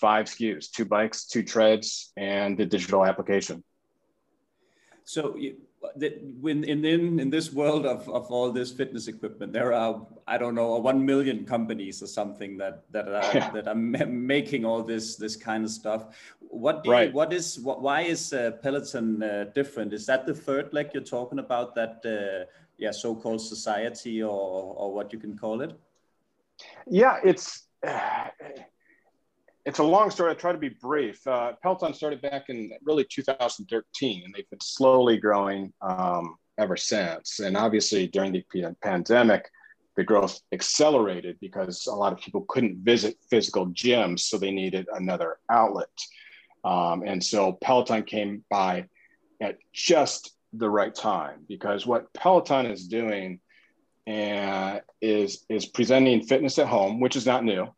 five SKUs, two bikes, two treads, and the digital application. So that when in, in in this world of, of all this fitness equipment there are i don't know 1 million companies or something that that are yeah. that are making all this this kind of stuff what right. you, what is what, why is uh, peloton uh, different is that the third leg you're talking about that uh, yeah so-called society or or what you can call it yeah it's it's a long story. I try to be brief. Uh, Peloton started back in really 2013, and they've been slowly growing um, ever since. And obviously, during the pandemic, the growth accelerated because a lot of people couldn't visit physical gyms, so they needed another outlet. Um, and so Peloton came by at just the right time because what Peloton is doing uh, is is presenting fitness at home, which is not new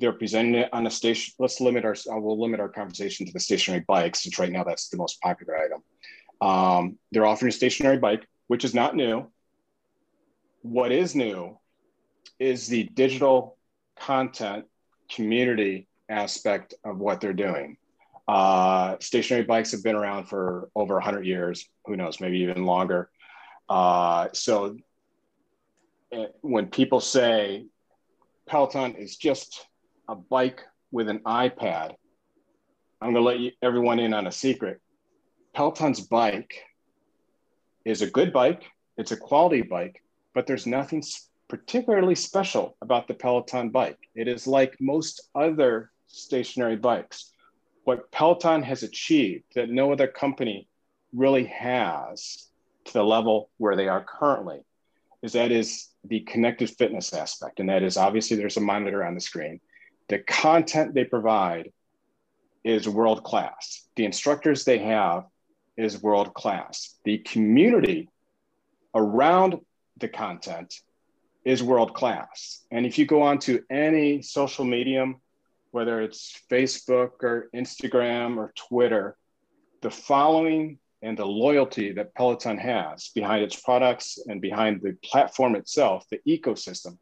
they're presenting it on a station. Let's limit our, I will limit our conversation to the stationary bikes, since right now that's the most popular item. Um, they're offering a stationary bike, which is not new. What is new is the digital content community aspect of what they're doing. Uh, stationary bikes have been around for over 100 years, who knows, maybe even longer. Uh, so eh, when people say Peloton is just a bike with an iPad, I'm going to let you, everyone in on a secret. Peloton's bike is a good bike, it's a quality bike, but there's nothing particularly special about the Peloton bike. It is like most other stationary bikes. What Peloton has achieved that no other company really has to the level where they are currently is that is the connected fitness aspect. And that is obviously there's a monitor on the screen. The content they provide is world class. The instructors they have is world class. The community around the content is world class. And if you go on to any social medium, whether it's Facebook or Instagram or Twitter, the following and the loyalty that Peloton has behind its products and behind the platform itself, the ecosystem,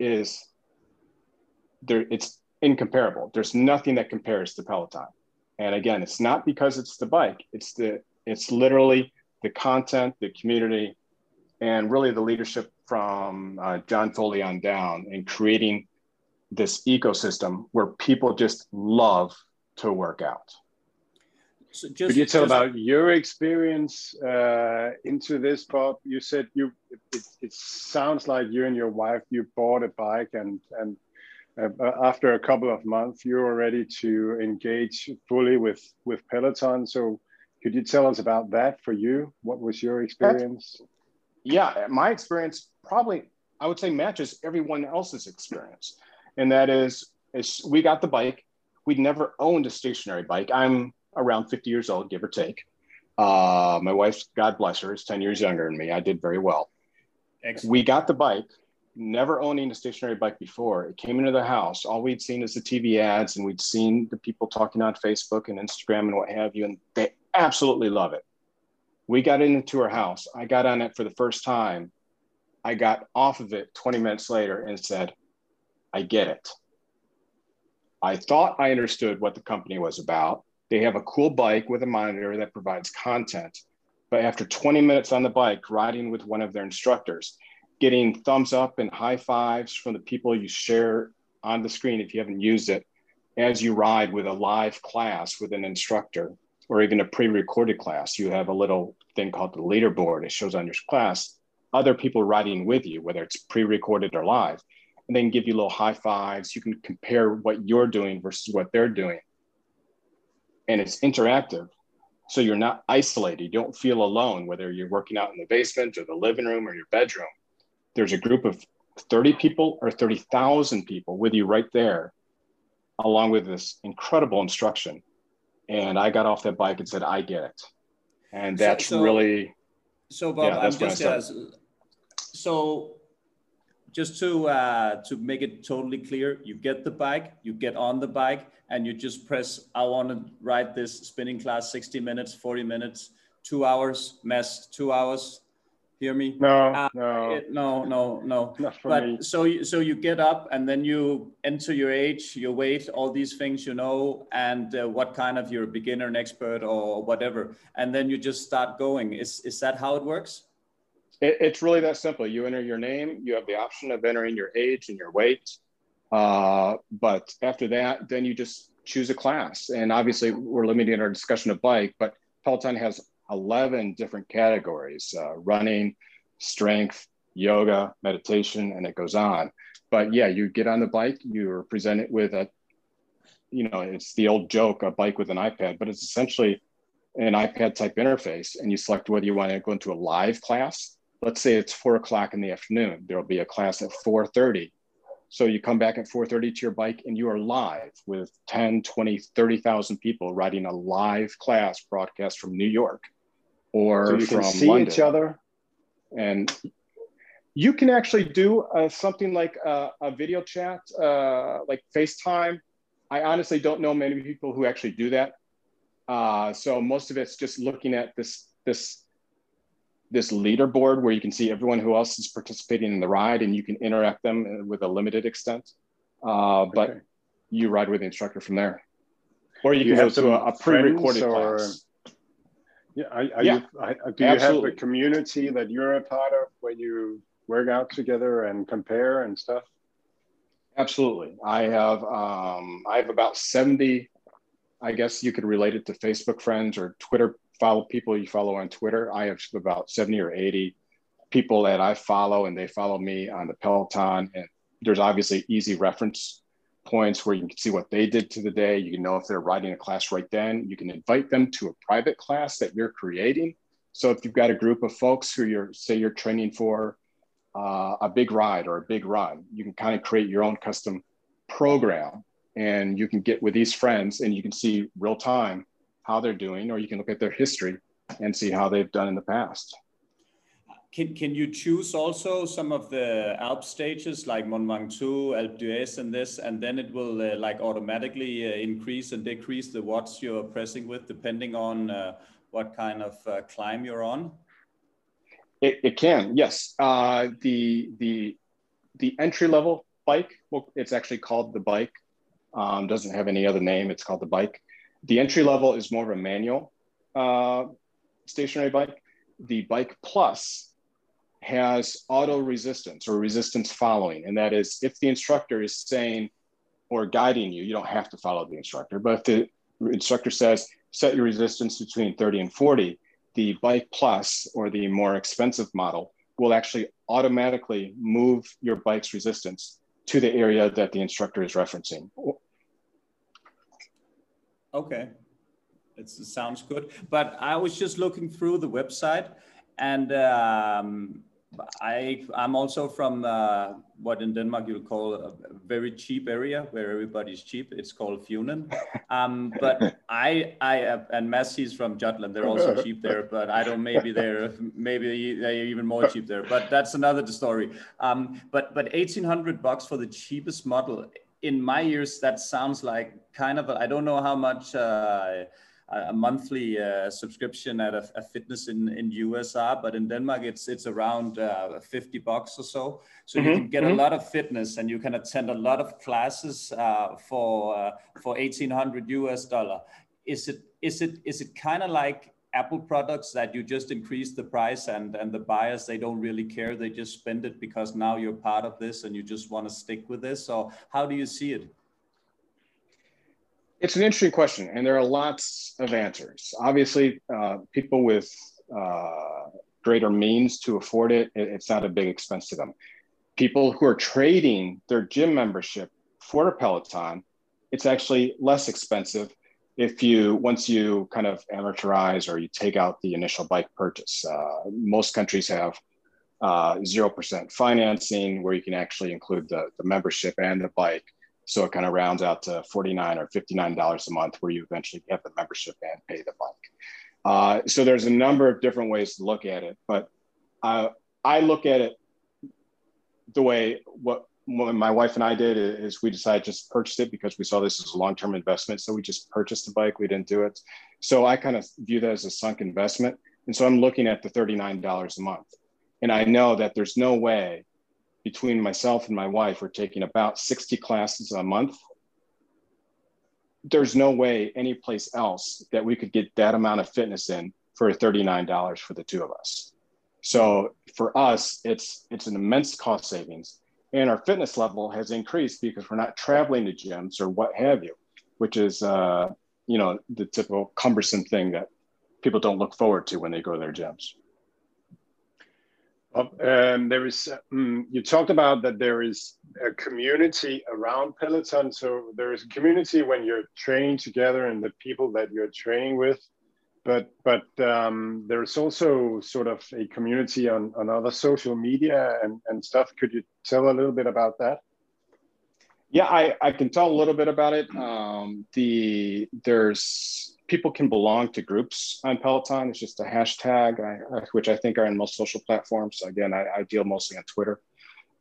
is there it's incomparable. There's nothing that compares to Peloton. And again, it's not because it's the bike, it's the it's literally the content, the community, and really the leadership from uh, John Foley on down in creating this ecosystem where people just love to work out. So just, Could you tell just, about your experience uh, into this, Bob? You said you it, it, sounds like you and your wife you bought a bike and and after a couple of months, you were ready to engage fully with with Peloton. So, could you tell us about that for you? What was your experience? Yeah, my experience probably I would say matches everyone else's experience, and that is, is we got the bike. We'd never owned a stationary bike. I'm around 50 years old, give or take. Uh, my wife, God bless her, is 10 years younger than me. I did very well. Excellent. We got the bike never owning a stationary bike before. It came into the house. All we'd seen is the TV ads, and we'd seen the people talking on Facebook and Instagram and what have you, and they absolutely love it. We got into her house. I got on it for the first time. I got off of it 20 minutes later and said, I get it. I thought I understood what the company was about. They have a cool bike with a monitor that provides content. But after 20 minutes on the bike, riding with one of their instructors, getting thumbs up and high fives from the people you share on the screen if you haven't used it as you ride with a live class with an instructor or even a pre-recorded class. You have a little thing called the leaderboard. It shows on your class other people riding with you whether it's pre-recorded or live and then give you little high fives. You can compare what you're doing versus what they're doing. And it's interactive so you're not isolated. You don't feel alone whether you're working out in the basement or the living room or your bedroom there's a group of 30 people or 30,000 people with you right there, along with this incredible instruction. And I got off that bike and said, I get it. And that's so, so, really. So, Bob, yeah, I'm just, uh, so just to, uh, to make it totally clear, you get the bike, you get on the bike, and you just press, I want to ride this spinning class 60 minutes, 40 minutes, two hours, mess, two hours, hear me? No, uh, no, it, no, no, no. Not for but me. so you, so you get up and then you enter your age, your weight, all these things you know, and uh, what kind of you're a beginner, an expert, or whatever, and then you just start going. Is is that how it works? It, it's really that simple. You enter your name. You have the option of entering your age and your weight. Uh, but after that, then you just choose a class. And obviously, we're limiting our discussion of bike, but Peloton has 11 different categories uh, running, strength, yoga, meditation, and it goes on. But yeah, you get on the bike, you're presented with a, you know, it's the old joke, a bike with an iPad, but it's essentially an iPad type interface. And you select whether you want to go into a live class. Let's say it's four o'clock in the afternoon. There'll be a class at 4.30 so you come back at 4.30 to your bike and you are live with 10, 20, 30,000 people riding a live class broadcast from New York or so you from can see London. each other. And you can actually do uh, something like a, a video chat, uh, like FaceTime. I honestly don't know many people who actually do that. Uh, so most of it's just looking at this this this leaderboard where you can see everyone who else is participating in the ride and you can interact them with a limited extent. Uh, but okay. you ride with the instructor from there. Or you, you can go to a, a pre-recorded or, class. Yeah, are, are yeah. You, do you Absolutely. have a community that you're a part of where you work out together and compare and stuff? Absolutely. I have um, I have about 70, I guess you could relate it to Facebook friends or Twitter follow people you follow on Twitter. I have about 70 or 80 people that I follow and they follow me on the Peloton. And there's obviously easy reference points where you can see what they did to the day. You can know if they're riding a class right then. You can invite them to a private class that you're creating. So if you've got a group of folks who you're, say you're training for uh, a big ride or a big run, you can kind of create your own custom program and you can get with these friends and you can see real time how they're doing, or you can look at their history and see how they've done in the past. Can, can you choose also some of the Alp stages like Mont Ventoux, Alpe d'Huez and this, and then it will uh, like automatically uh, increase and decrease the watts you're pressing with depending on uh, what kind of uh, climb you're on? It, it can, yes. Uh, the, the, the entry level bike, well, it's actually called the bike, um, doesn't have any other name, it's called the bike. The entry level is more of a manual uh, stationary bike. The Bike Plus has auto resistance or resistance following. And that is if the instructor is saying or guiding you, you don't have to follow the instructor, but if the instructor says set your resistance between 30 and 40, the Bike Plus or the more expensive model will actually automatically move your bike's resistance to the area that the instructor is referencing Okay, it sounds good. But I was just looking through the website, and um, I I'm also from uh, what in Denmark you'll call a very cheap area where everybody's cheap. It's called Funen. Um, but I I and Massey's from Jutland. They're also cheap there, but I don't. Maybe they're maybe they're even more cheap there. But that's another story. Um, but but 1800 bucks for the cheapest model. In my ears, that sounds like kind of. I don't know how much. Uh, a monthly uh, subscription at a, a, fitness in in USR, but in Denmark it's it's around uh, 50 bucks or so. So mm-hmm. you can get mm-hmm. a lot of fitness and you can attend a lot of classes uh, for uh, for 1800 US dollar. Is it is it is it kind of like Apple products that you just increase the price and and the buyers they don't really care they just spend it because now you're part of this and you just want to stick with this So how do you see it? It's an interesting question, and there are lots of answers. Obviously, uh, people with uh, greater means to afford it, it's not a big expense to them. People who are trading their gym membership for a Peloton, it's actually less expensive if you once you kind of amortize or you take out the initial bike purchase. Uh, most countries have uh, zero percent financing where you can actually include the, the membership and the bike so it kind of rounds out to 49 or $59 a month where you eventually get the membership and pay the bike. Uh, so there's a number of different ways to look at it, but uh, I look at it the way what, what my wife and I did is we decided just purchase it because we saw this as a long-term investment. So we just purchased the bike. We didn't do it. So I kind of view that as a sunk investment. And so I'm looking at the $39 a month. And I know that there's no way between myself and my wife, we're taking about 60 classes a month. There's no way any place else that we could get that amount of fitness in for $39 for the two of us. So for us, it's it's an immense cost savings. And our fitness level has increased because we're not traveling to gyms or what have you, which is uh, you know the typical cumbersome thing that people don't look forward to when they go to their gyms. Um, there is, um, you talked about that there is a community around Peloton. So there is a community when you're training together and the people that you're training with. But but um, there's also sort of a community on, on other social media and, and stuff. Could you tell a little bit about that? Yeah, I, I can tell a little bit about it. Um, the there's people can belong to groups on Peloton. It's just a hashtag, which I think are in most social platforms. Again, I, I deal mostly on Twitter.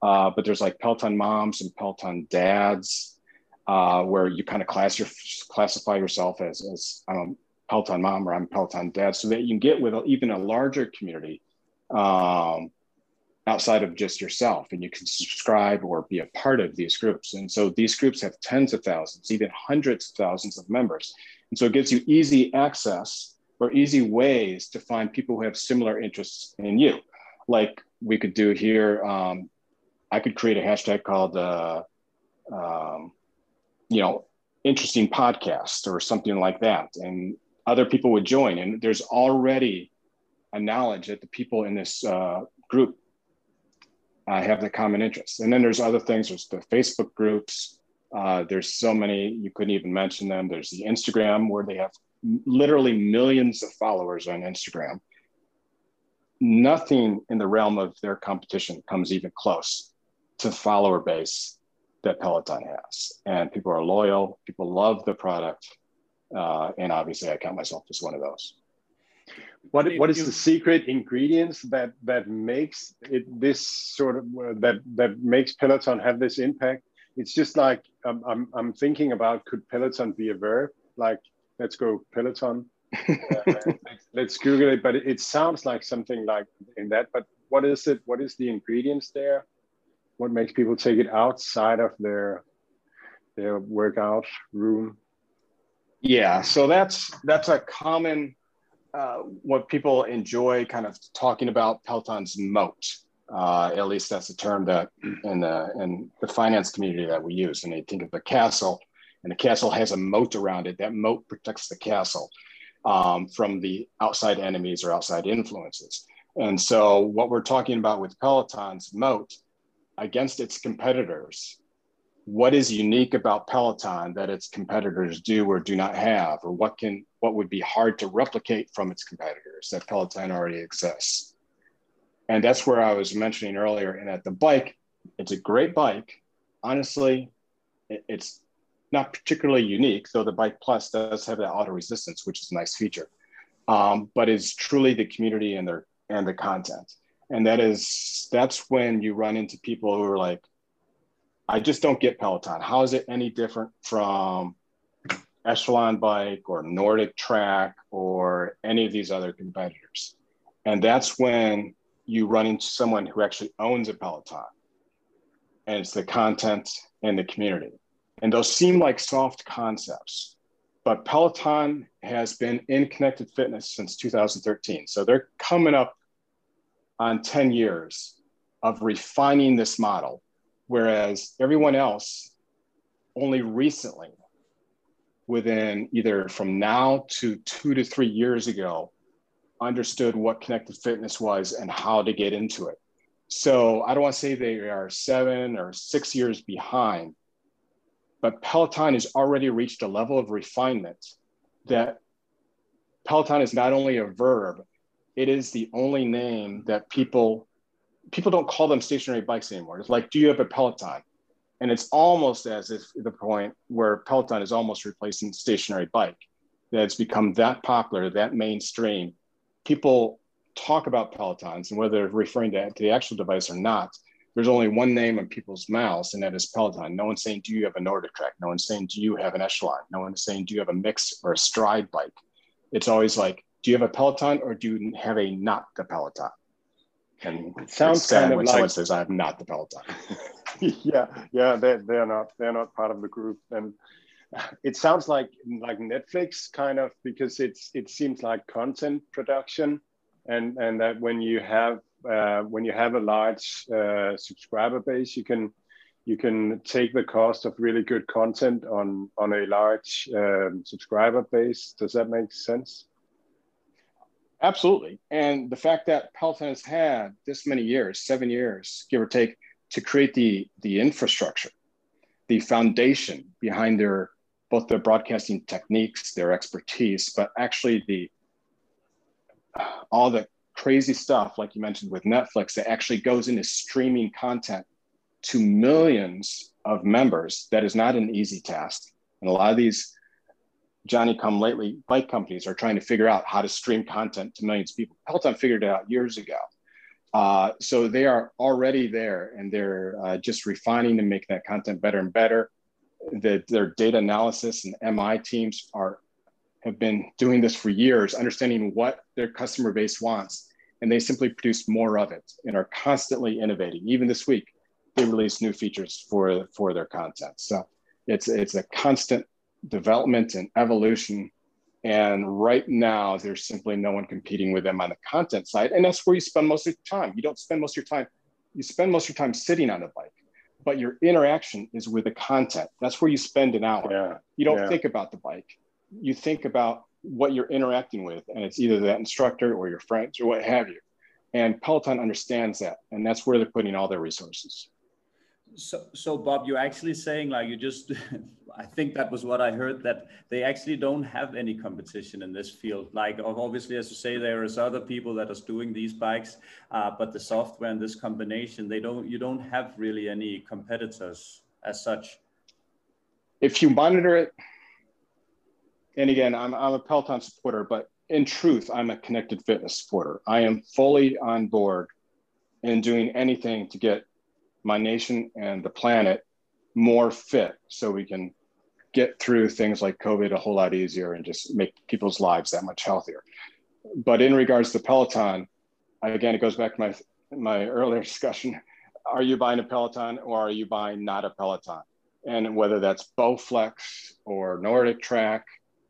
Uh, but there's like Peloton moms and Peloton dads, uh, where you kind of class your, classify yourself as, as a Peloton mom or I'm Peloton dad, so that you can get with even a larger community um, outside of just yourself, and you can subscribe or be a part of these groups. And so these groups have tens of thousands, even hundreds of thousands of members. And so it gives you easy access or easy ways to find people who have similar interests in you. Like we could do here, um, I could create a hashtag called, uh, um, you know, interesting podcast or something like that. And other people would join. And there's already a knowledge that the people in this uh, group uh, have the common interests. And then there's other things, there's the Facebook groups, uh, there's so many, you couldn't even mention them. There's the Instagram where they have literally millions of followers on Instagram. Nothing in the realm of their competition comes even close to the follower base that Peloton has. And people are loyal, people love the product. Uh, and obviously, I count myself as one of those. What, what is the secret ingredients that that makes it this sort of uh, that that makes Peloton have this impact? it's just like um, I'm, I'm thinking about could Peloton be a verb? Like, let's go Peloton. uh, let's, let's, Google it, but it, it, sounds like something like in that. But what is it? What is the ingredients there? What makes people take it outside of their their workout room? Yeah, so that's that's a common uh, what people enjoy kind of talking about Peloton's moat. Uh, at least that's the term that in the in the finance community that we use. And they think of the castle, and the castle has a moat around it. That moat protects the castle um, from the outside enemies or outside influences. And so, what we're talking about with Peloton's moat against its competitors, what is unique about Peloton that its competitors do or do not have, or what can what would be hard to replicate from its competitors that Peloton already exists? And that's where I was mentioning earlier. And at the bike, it's a great bike. Honestly, it's not particularly unique, though the Bike Plus does have that auto resistance, which is a nice feature. Um, but it's truly the community and their and the content. And that is that's when you run into people who are like, I just don't get Peloton. How is it any different from Echelon Bike or Nordic Track or any of these other competitors? And that's when you run into someone who actually owns a Peloton. And it's the content and the community. And those seem like soft concepts, but Peloton has been in connected fitness since 2013. So they're coming up on 10 years of refining this model, whereas everyone else only recently, within either from now to two to three years ago, understood what connected fitness was and how to get into it. So I don't want to say they are seven or six years behind, but Peloton has already reached a level of refinement that Peloton is not only a verb, it is the only name that people people don't call them stationary bikes anymore. It's like, do you have a Peloton? And it's almost as if the point where Peloton is almost replacing stationary bike. That it's become that popular, that mainstream. People talk about Pelotons and whether they're referring to the actual device or not, there's only one name in people's mouths, and that is Peloton. No one's saying, Do you have a Nordic track? No one's saying, Do you have an Echelon? No one's saying, Do you have a mix or a stride bike? It's always like, Do you have a Peloton or do you have a not the Peloton? And it sounds kind of like, says, I have not the Peloton. yeah, yeah, they they're not they're not part of the group. And it sounds like like Netflix kind of because it's it seems like content production and and that when you have uh, when you have a large uh, subscriber base, you can you can take the cost of really good content on on a large um, subscriber base. Does that make sense? Absolutely. And the fact that Peloton has had this many years, seven years, give or take, to create the the infrastructure, the foundation behind their both their broadcasting techniques, their expertise, but actually the all the crazy stuff, like you mentioned with Netflix, that actually goes into streaming content to millions of members. That is not an easy task. And a lot of these Johnny come lately bike companies are trying to figure out how to stream content to millions of people. Peloton figured it out years ago. Uh, so they are already there and they're uh, just refining and make that content better and better. The, their data analysis and MI teams are have been doing this for years, understanding what their customer base wants and they simply produce more of it and are constantly innovating. Even this week, they release new features for, for their content. So it's, it's a constant development and evolution. And right now, there's simply no one competing with them on the content side. And that's where you spend most of your time. You don't spend most of your time, you spend most of your time sitting on a bike, but your interaction is with the content. That's where you spend an hour. Yeah. You don't yeah. think about the bike. You think about what you're interacting with, and it's either that instructor or your friends or what have you. And Peloton understands that, and that's where they're putting all their resources. So, so Bob, you're actually saying like you just, I think that was what I heard that they actually don't have any competition in this field. Like obviously, as you say, there is other people that are doing these bikes, uh, but the software and this combination, they don't, you don't have really any competitors as such. If you monitor it and again, I'm, I'm a Peloton supporter, but in truth, I'm a connected fitness supporter. I am fully on board in doing anything to get my nation and the planet more fit so we can get through things like COVID a whole lot easier and just make people's lives that much healthier. But in regards to Peloton, again, it goes back to my, my earlier discussion. Are you buying a Peloton or are you buying not a Peloton? And whether that's Bowflex or Nordic Track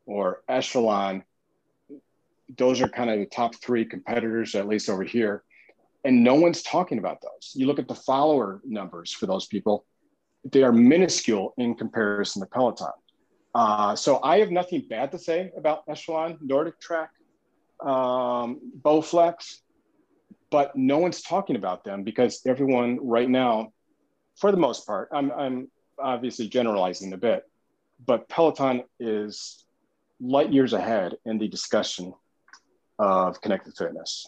or Echelon, those are kind of the top three competitors, at least over here. And no one's talking about those. You look at the follower numbers for those people, they are minuscule in comparison to Peloton. Uh, so I have nothing bad to say about Echelon, Nordic Track, um, Bowflex, but no one's talking about them because everyone right now, for the most part, I'm, I'm obviously generalizing a bit, but Peloton is light years ahead in the discussion of connected fitness.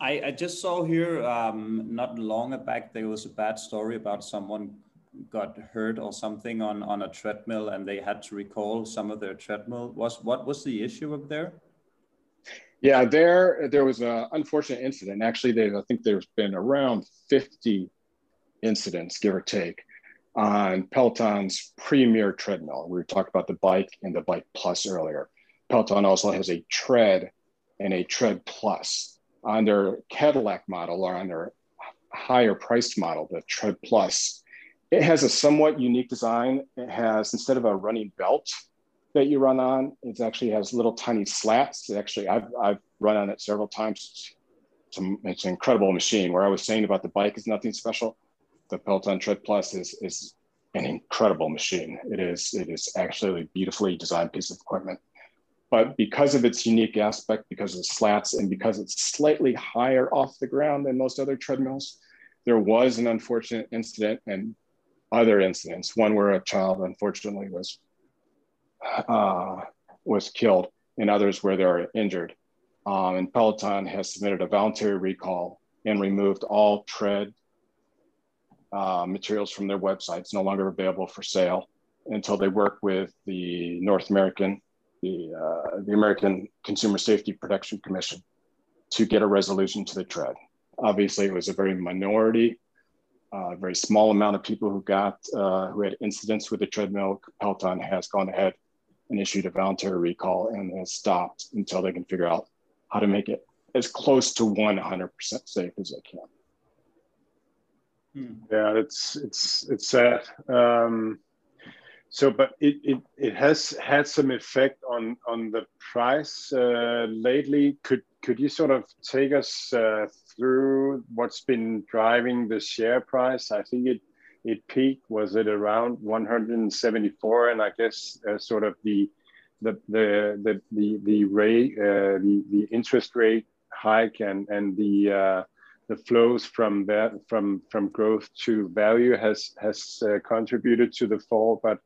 I, I just saw here um, not long back there was a bad story about someone got hurt or something on on a treadmill and they had to recall some of their treadmill. Was what was the issue up there? Yeah, there there was an unfortunate incident. Actually, I think there's been around 50 incidents, give or take, on Peloton's premier treadmill. We talking about the bike and the bike plus earlier. Peloton also has a tread and a tread plus. On their Cadillac model or on their higher priced model, the tread plus, it has a somewhat unique design. It has instead of a running belt, that you run on. It actually has little tiny slats. It actually, I've, I've run on it several times. It's, a, it's an incredible machine. Where I was saying about the bike is nothing special. The Peloton Tread Plus is, is an incredible machine. It is, it is actually a beautifully designed piece of equipment. But because of its unique aspect, because of the slats, and because it's slightly higher off the ground than most other treadmills, there was an unfortunate incident and other incidents. One where a child, unfortunately, was uh, was killed and others where they're injured. Um, and Peloton has submitted a voluntary recall and removed all tread uh, materials from their website. It's no longer available for sale until they work with the North American, the, uh, the American Consumer Safety Protection Commission to get a resolution to the tread. Obviously, it was a very minority, uh, very small amount of people who got, uh, who had incidents with the treadmill. Peloton has gone ahead and issued a voluntary recall and has stopped until they can figure out how to make it as close to 100% safe as they can. Hmm. Yeah, it's it's it's sad. Um, so, but it, it it has had some effect on on the price uh, lately. Could could you sort of take us uh, through what's been driving the share price? I think it it peaked was it around 174 and i guess uh, sort of the the the the the, the rate uh, the the interest rate hike and and the uh, the flows from that from from growth to value has has uh, contributed to the fall but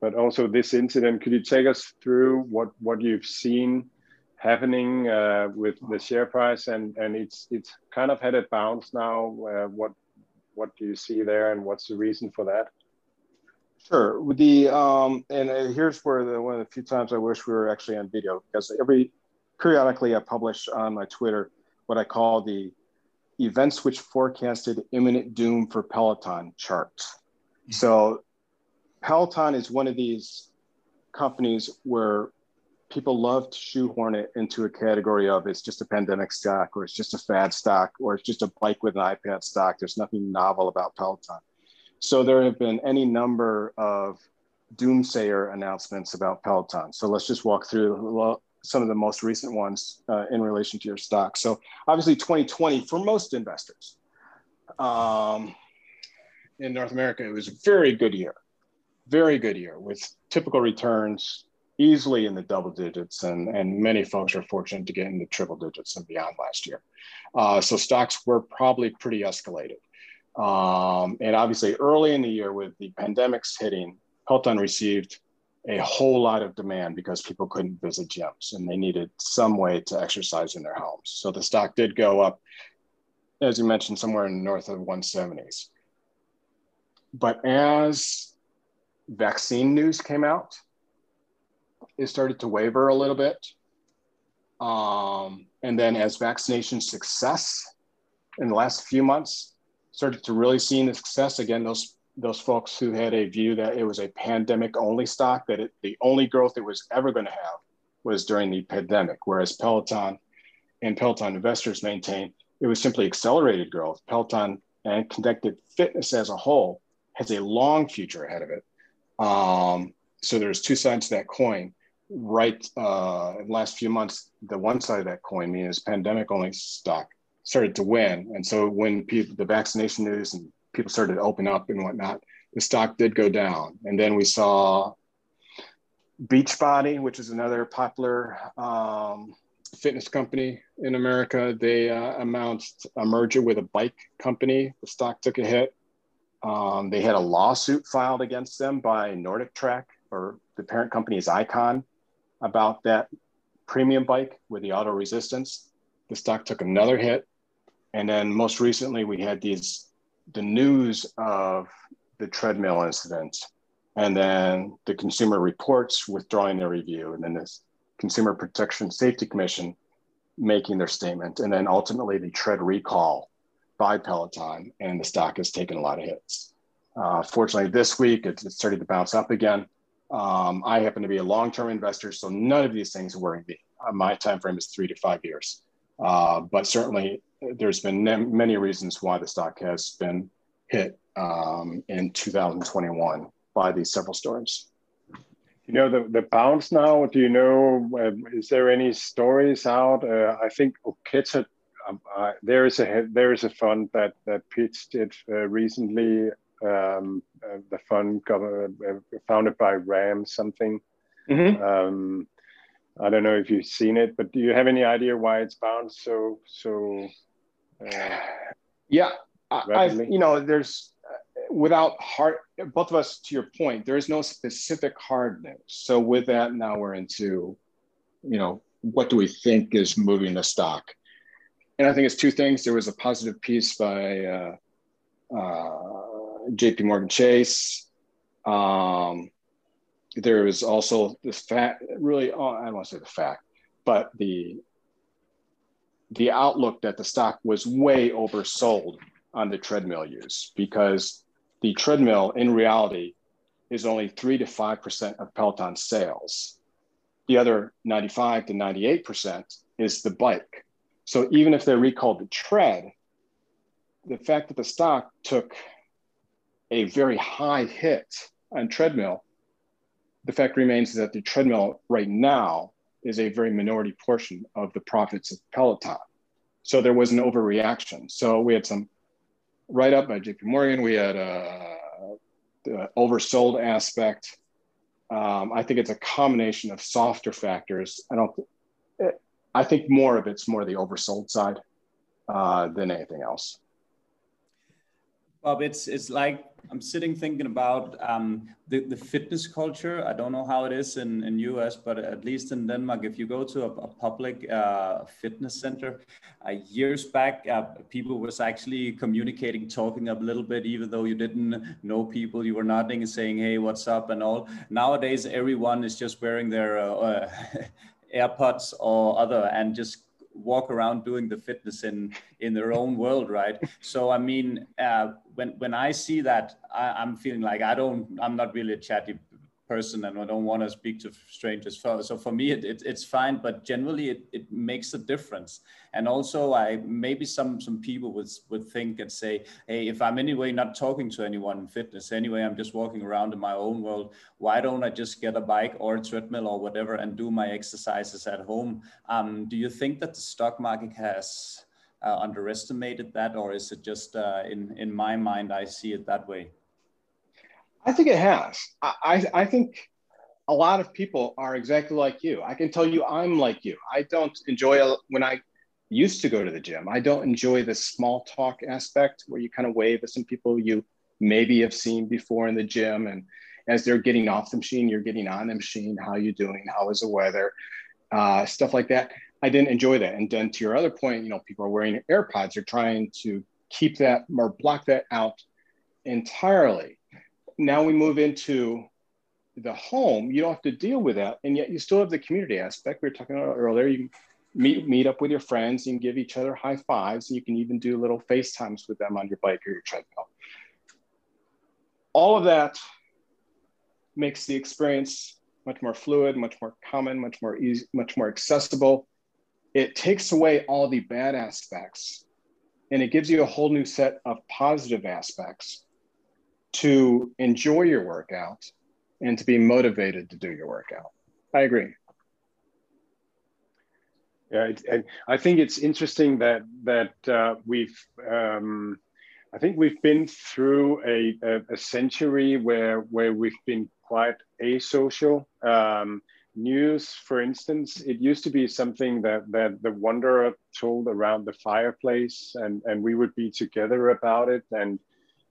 but also this incident could you take us through what what you've seen happening uh, with the share price and and it's it's kind of had a bounce now uh, what what do you see there and what's the reason for that? Sure. The um, and uh, here's where the one of the few times I wish we were actually on video because every periodically I publish on my Twitter what I call the events which forecasted imminent doom for Peloton charts. Mm-hmm. So Peloton is one of these companies where people love to shoehorn it into a category of it's just a pandemic stock or it's just a fad stock or it's just a bike with an iPad stock. There's nothing novel about Peloton. So there have been any number of doomsayer announcements about Peloton. So let's just walk through some of the most recent ones uh, in relation to your stock. So obviously 2020 for most investors um, in North America, it was a very good year, very good year with typical returns easily in the double digits, and, and many folks are fortunate to get into triple digits and beyond last year. Uh, so stocks were probably pretty escalated. Um, and obviously, early in the year, with the pandemics hitting, Peloton received a whole lot of demand because people couldn't visit gyms and they needed some way to exercise in their homes. So the stock did go up, as you mentioned, somewhere in the north of 170s. But as vaccine news came out, it started to waver a little bit. Um, and then as vaccination success in the last few months started to really see the success, again, those those folks who had a view that it was a pandemic only stock, that it, the only growth it was ever going to have was during the pandemic, whereas Peloton and Peloton investors maintain it was simply accelerated growth. Peloton and connected fitness as a whole has a long future ahead of it. Um, so there's two sides to that coin right uh, in the last few months, the one side of that coin, meaning pandemic only stock, started to win. And so when people, the vaccination news and people started to open up and whatnot, the stock did go down. And then we saw Beachbody, which is another popular um, fitness company in America. They uh, announced a merger with a bike company. The stock took a hit. Um, they had a lawsuit filed against them by NordicTrack, or the parent company is Icon, about that premium bike with the auto resistance. The stock took another hit. And then most recently, we had these the news of the treadmill incident, and then the Consumer Reports withdrawing their review, and then this Consumer Protection Safety Commission making their statement, and then ultimately the tread recall by Peloton, and the stock has taken a lot of hits. Uh, fortunately, this week it's, started to bounce up again. Um, I happen to be a long-term investor, so none of these things worry me. Uh, my time frame is three to five years, uh, but certainly there's been many reasons why the stock has been hit um, in 2021 by these several storms. You know the, the bounce now. Do you know? Uh, is there any stories out? Uh, I think Okita. Um, uh, there is a there is a fund that that pitched it uh, recently. Um, uh, the fund uh, founded by Ram something. Mm-hmm. Um, I don't know if you've seen it, but do you have any idea why it's bounced so so? yeah, I, you know, there's without hard, both of us, to your point, there is no specific hard news. So with that, now we're into, you know, what do we think is moving the stock? And I think it's two things. There was a positive piece by uh, uh, J.P. Morgan Chase. Um, there was also this fact, really, oh, I don't want to say the fact, but the the outlook that the stock was way oversold on the treadmill use because the treadmill in reality is only 3 to 5% of Peloton sales. The other 95 to 98% is the bike. So even if they recalled the tread, the fact that the stock took a very high hit on treadmill, the fact remains that the treadmill right now is a very minority portion of the profits of Peloton. So there was an overreaction. So we had some write up by JP Morgan. We had a, a oversold aspect. Um, I think it's a combination of softer factors. I don't. I think more of it's more the oversold side uh, than anything else. Bob, it's it's like I'm sitting thinking about um, the, the fitness culture. I don't know how it is in, in US, but at least in Denmark, if you go to a, a public uh, fitness center, uh, years back, uh, people was actually communicating, talking up a little bit, even though you didn't know people, you were nodding and saying, hey, what's up and all. Nowadays, everyone is just wearing their uh, uh, AirPods or other and just walk around doing the fitness in in their own world right? So i mean uh, when when i see that I, am feeling like i don't i'm not really a chatty person and I don't want to speak to strangers. So, for me, it, it, it's fine, but generally it, it makes a difference. And also I, maybe some, some people would, would think and say, hey, if I'm anyway not talking to anyone in fitness, anyway, I'm just walking around in my own world, why don't I just get a bike or a treadmill or whatever and do my exercises at home? Um, do you think that the stock market has uh, underestimated that or is it just uh, in, in my mind, I see it that way? I think it has. I, I think a lot of people are exactly like you. I can tell you I'm like you. I don't enjoy a, when I used to go to the gym. I don't enjoy the small talk aspect where you kind of wave at some people you maybe have seen before in the gym and as they're getting off the machine, you're getting on the machine. How you doing? How is the weather? Uh, stuff like that. I didn't enjoy that. And then to your other point, you know, people are wearing AirPods. They're trying to keep that or block that out entirely now we move into the home, you don't have to deal with that. And yet you still have the community aspect we were talking about earlier. You meet, meet up with your friends, you can give each other high fives, and you can even do little FaceTimes with them on your bike or your treadmill. All of that makes the experience much more fluid, much more common, much more easy, much more accessible. It takes away all the bad aspects and it gives you a whole new set of positive aspects to enjoy your workout and to be motivated to do your workout. I agree. Yeah, it, I think it's interesting that that uh, we've um, I think we've been through a, a, a, century where where we've been quite asocial. Um, news, for instance, it used to be something that that the wanderer told around the fireplace, and and we would be together about it, and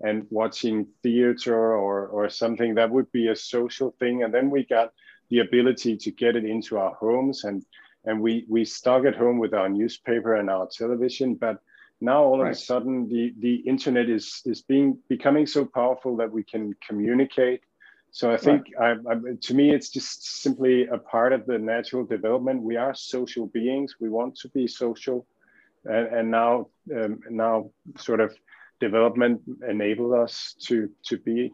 and watching theater or, or something that would be a social thing. And then we got the ability to get it into our homes and, and we, we stuck at home with our newspaper and our television. But now all of a sudden the the internet is is being becoming so powerful that we can communicate so i think right. I, I, to me it's just simply a part of the natural development we are social beings we want to be social and, and now um, now sort of development enabled us to to be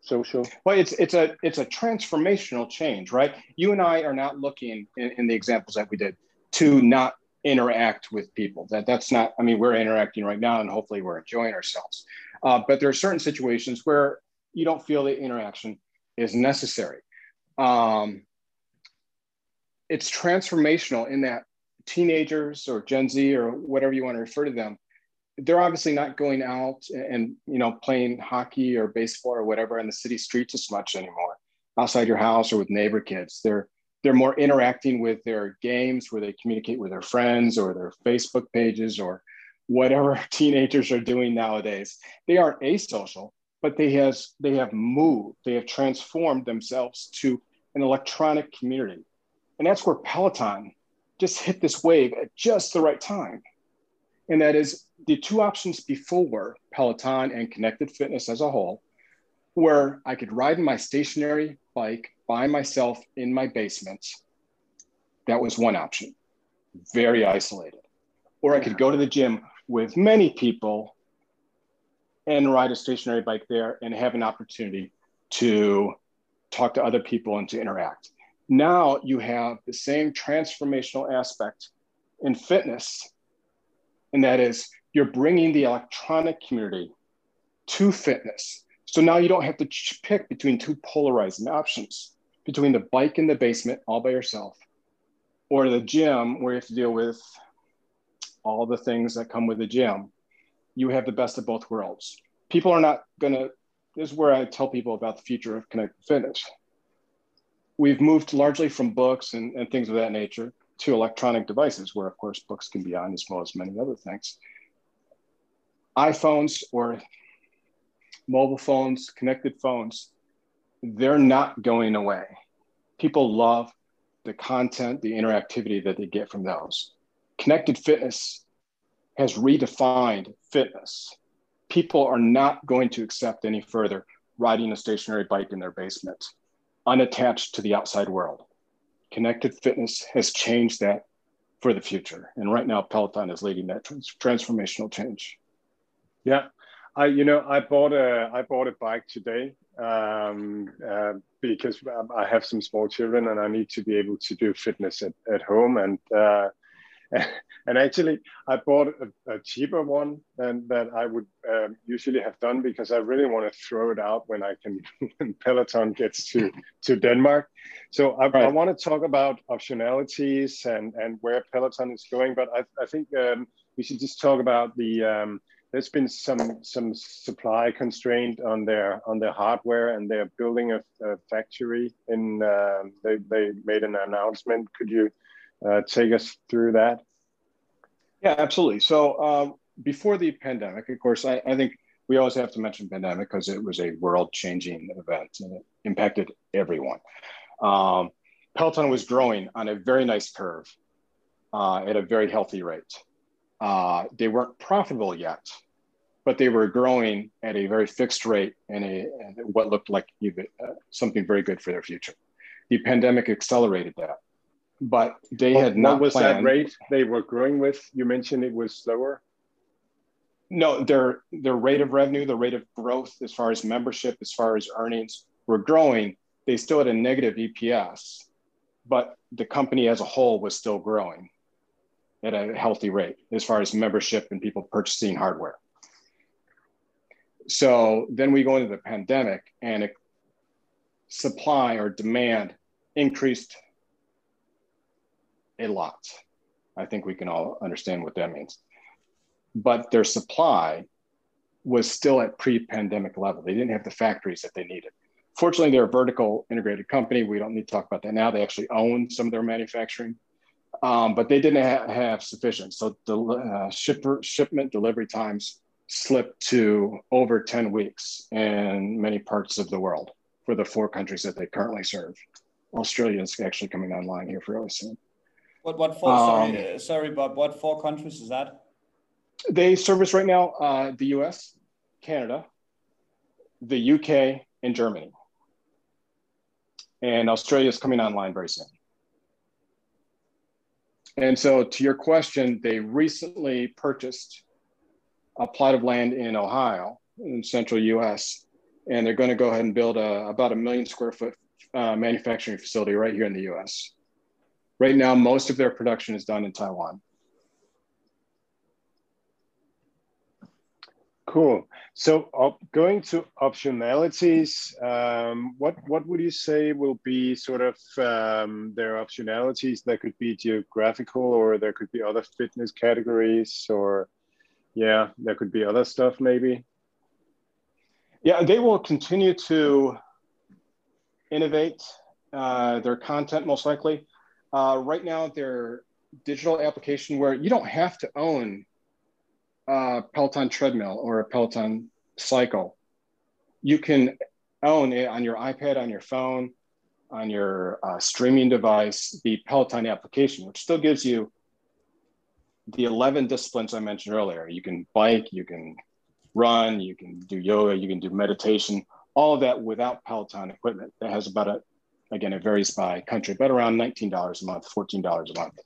social well it's it's a it's a transformational change right you and i are not looking in, in the examples that we did to not interact with people. That that's not. I mean, we're interacting right now, and hopefully, we're enjoying ourselves. Uh, but there are certain situations where you don't feel the interaction is necessary. Um, it's transformational in that teenagers or Gen Z or whatever you want to refer to them, they're obviously not going out and you know playing hockey or baseball or whatever in the city streets as much anymore outside your house or with neighbor kids. They're they're more interacting with their games where they communicate with their friends or their Facebook pages or whatever teenagers are doing nowadays. They aren't asocial, but they has they have moved, they have transformed themselves to an electronic community. And that's where Peloton just hit this wave at just the right time. And that is the two options before Peloton and connected fitness as a whole, where I could ride my stationary bike by myself in my basement. That was one option, very isolated. Or I could go to the gym with many people and ride a stationary bike there and have an opportunity to talk to other people and to interact. Now you have the same transformational aspect in fitness, and that is you're bringing the electronic community to fitness so now you don't have to pick between two polarizing options between the bike in the basement all by yourself or the gym where you have to deal with all the things that come with the gym. You have the best of both worlds. People are not going to, this is where I tell people about the future of connected fitness. We've moved largely from books and, and things of that nature to electronic devices, where of course books can be on as well as many other things. iPhones or mobile phones, connected phones, they're not going away. People love the content, the interactivity that they get from those. Connected fitness has redefined fitness. People are not going to accept any further riding a stationary bike in their basement, unattached to the outside world. Connected fitness has changed that for the future. And right now, Peloton is leading that trans- transformational change. Yeah, I, you know, I bought a I bought a bike today um, uh, because I have some small children and I need to be able to do fitness at, at home. And uh, and actually, I bought a, a, cheaper one than that I would um, usually have done because I really want to throw it out when I can when Peloton gets to to Denmark. So I, right. I want to talk about optionalities and and where Peloton is going, but I, I think um, we should just talk about the um, there's been some some supply constraint on their on their hardware and they're building a, a factory in uh, they, they made an announcement could you uh, take us through that? Yeah absolutely. So uh, before the pandemic of course I, I think we always have to mention pandemic because it was a world changing event and it impacted everyone. Um, peloton was growing on a very nice curve uh, at a very healthy rate. Uh, they weren't profitable yet, but they were growing at a very fixed rate and a what looked like even, uh, something very good for their future. The pandemic accelerated that, but they what, had not. What was planned, that rate they were growing with? You mentioned it was slower. No, their their rate of revenue, the rate of growth, as far as membership, as far as earnings, were growing. They still had a negative EPS, but the company as a whole was still growing at a healthy rate as far as membership and people purchasing hardware. So then we go into the pandemic and it, supply or demand increased a lot. I think we can all understand what that means. But their supply was still at pre-pandemic level. They didn't have the factories that they needed. Fortunately, they're a vertical integrated company. We don't need to talk about that now. They actually own some of their manufacturing um, but they didn't ha- have sufficient. So the uh, shipper, shipment delivery times slipped to over 10 weeks in many parts of the world for the four countries that they currently serve. Australia is actually coming online here fairly soon. What, what four, um, sorry, uh, sorry, Bob, what four countries is that? They service right now uh, the US, Canada, the UK, and Germany. And Australia is coming online very soon. And so, to your question, they recently purchased a plot of land in Ohio, in central US, and they're going to go ahead and build a, about a million square foot uh, manufacturing facility right here in the US. Right now, most of their production is done in Taiwan. Cool. So uh, going to optionalities, um, what what would you say will be sort of um, their optionalities? That could be geographical, or there could be other fitness categories, or yeah, there could be other stuff maybe. Yeah, they will continue to innovate uh, their content most likely. Uh, right now, their digital application where you don't have to own a Peloton treadmill or a Peloton cycle. You can own it on your iPad, on your phone, on your uh, streaming device, the Peloton application, which still gives you the 11 disciplines I mentioned earlier. You can bike, you can run, you can do yoga, you can do meditation, all of that without Peloton equipment. That has about a, again, it varies by country, but around $19 a month, $14 a month